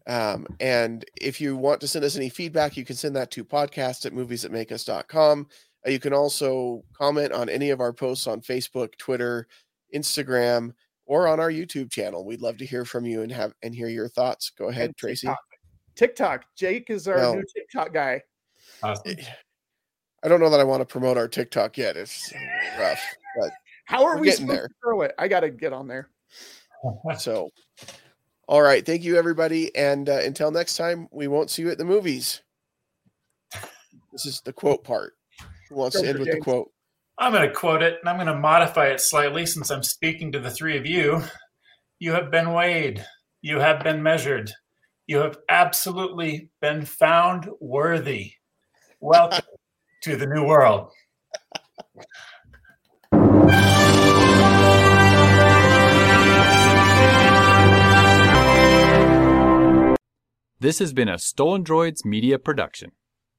[SPEAKER 1] Um, and if you want to send us any feedback, you can send that to podcast at moviesthatmakeus.com. Uh, you can also comment on any of our posts on Facebook, Twitter, Instagram, or on our YouTube channel. We'd love to hear from you and have and hear your thoughts. Go ahead,
[SPEAKER 2] and
[SPEAKER 1] Tracy.
[SPEAKER 2] TikTok. TikTok. Jake is our
[SPEAKER 1] Well-
[SPEAKER 2] new TikTok guy.
[SPEAKER 4] Awesome.
[SPEAKER 1] I don't know that I want to promote our TikTok yet. It's rough, but
[SPEAKER 2] How are
[SPEAKER 1] We're getting there.
[SPEAKER 2] to throw it? I got to get on there. *laughs*
[SPEAKER 1] so. All right, thank you, everybody, and uh, until next time, we won't see you at the movies. This is the quote part. Who wants
[SPEAKER 2] Go
[SPEAKER 1] to end
[SPEAKER 2] it,
[SPEAKER 1] with the quote?
[SPEAKER 4] I'm going to quote it and I'm going to modify it slightly since I'm speaking to the three of you. You have been weighed. You have been measured. You have absolutely been found worthy. Welcome *laughs* to the new world.
[SPEAKER 5] This has been a Stolen Droids Media production.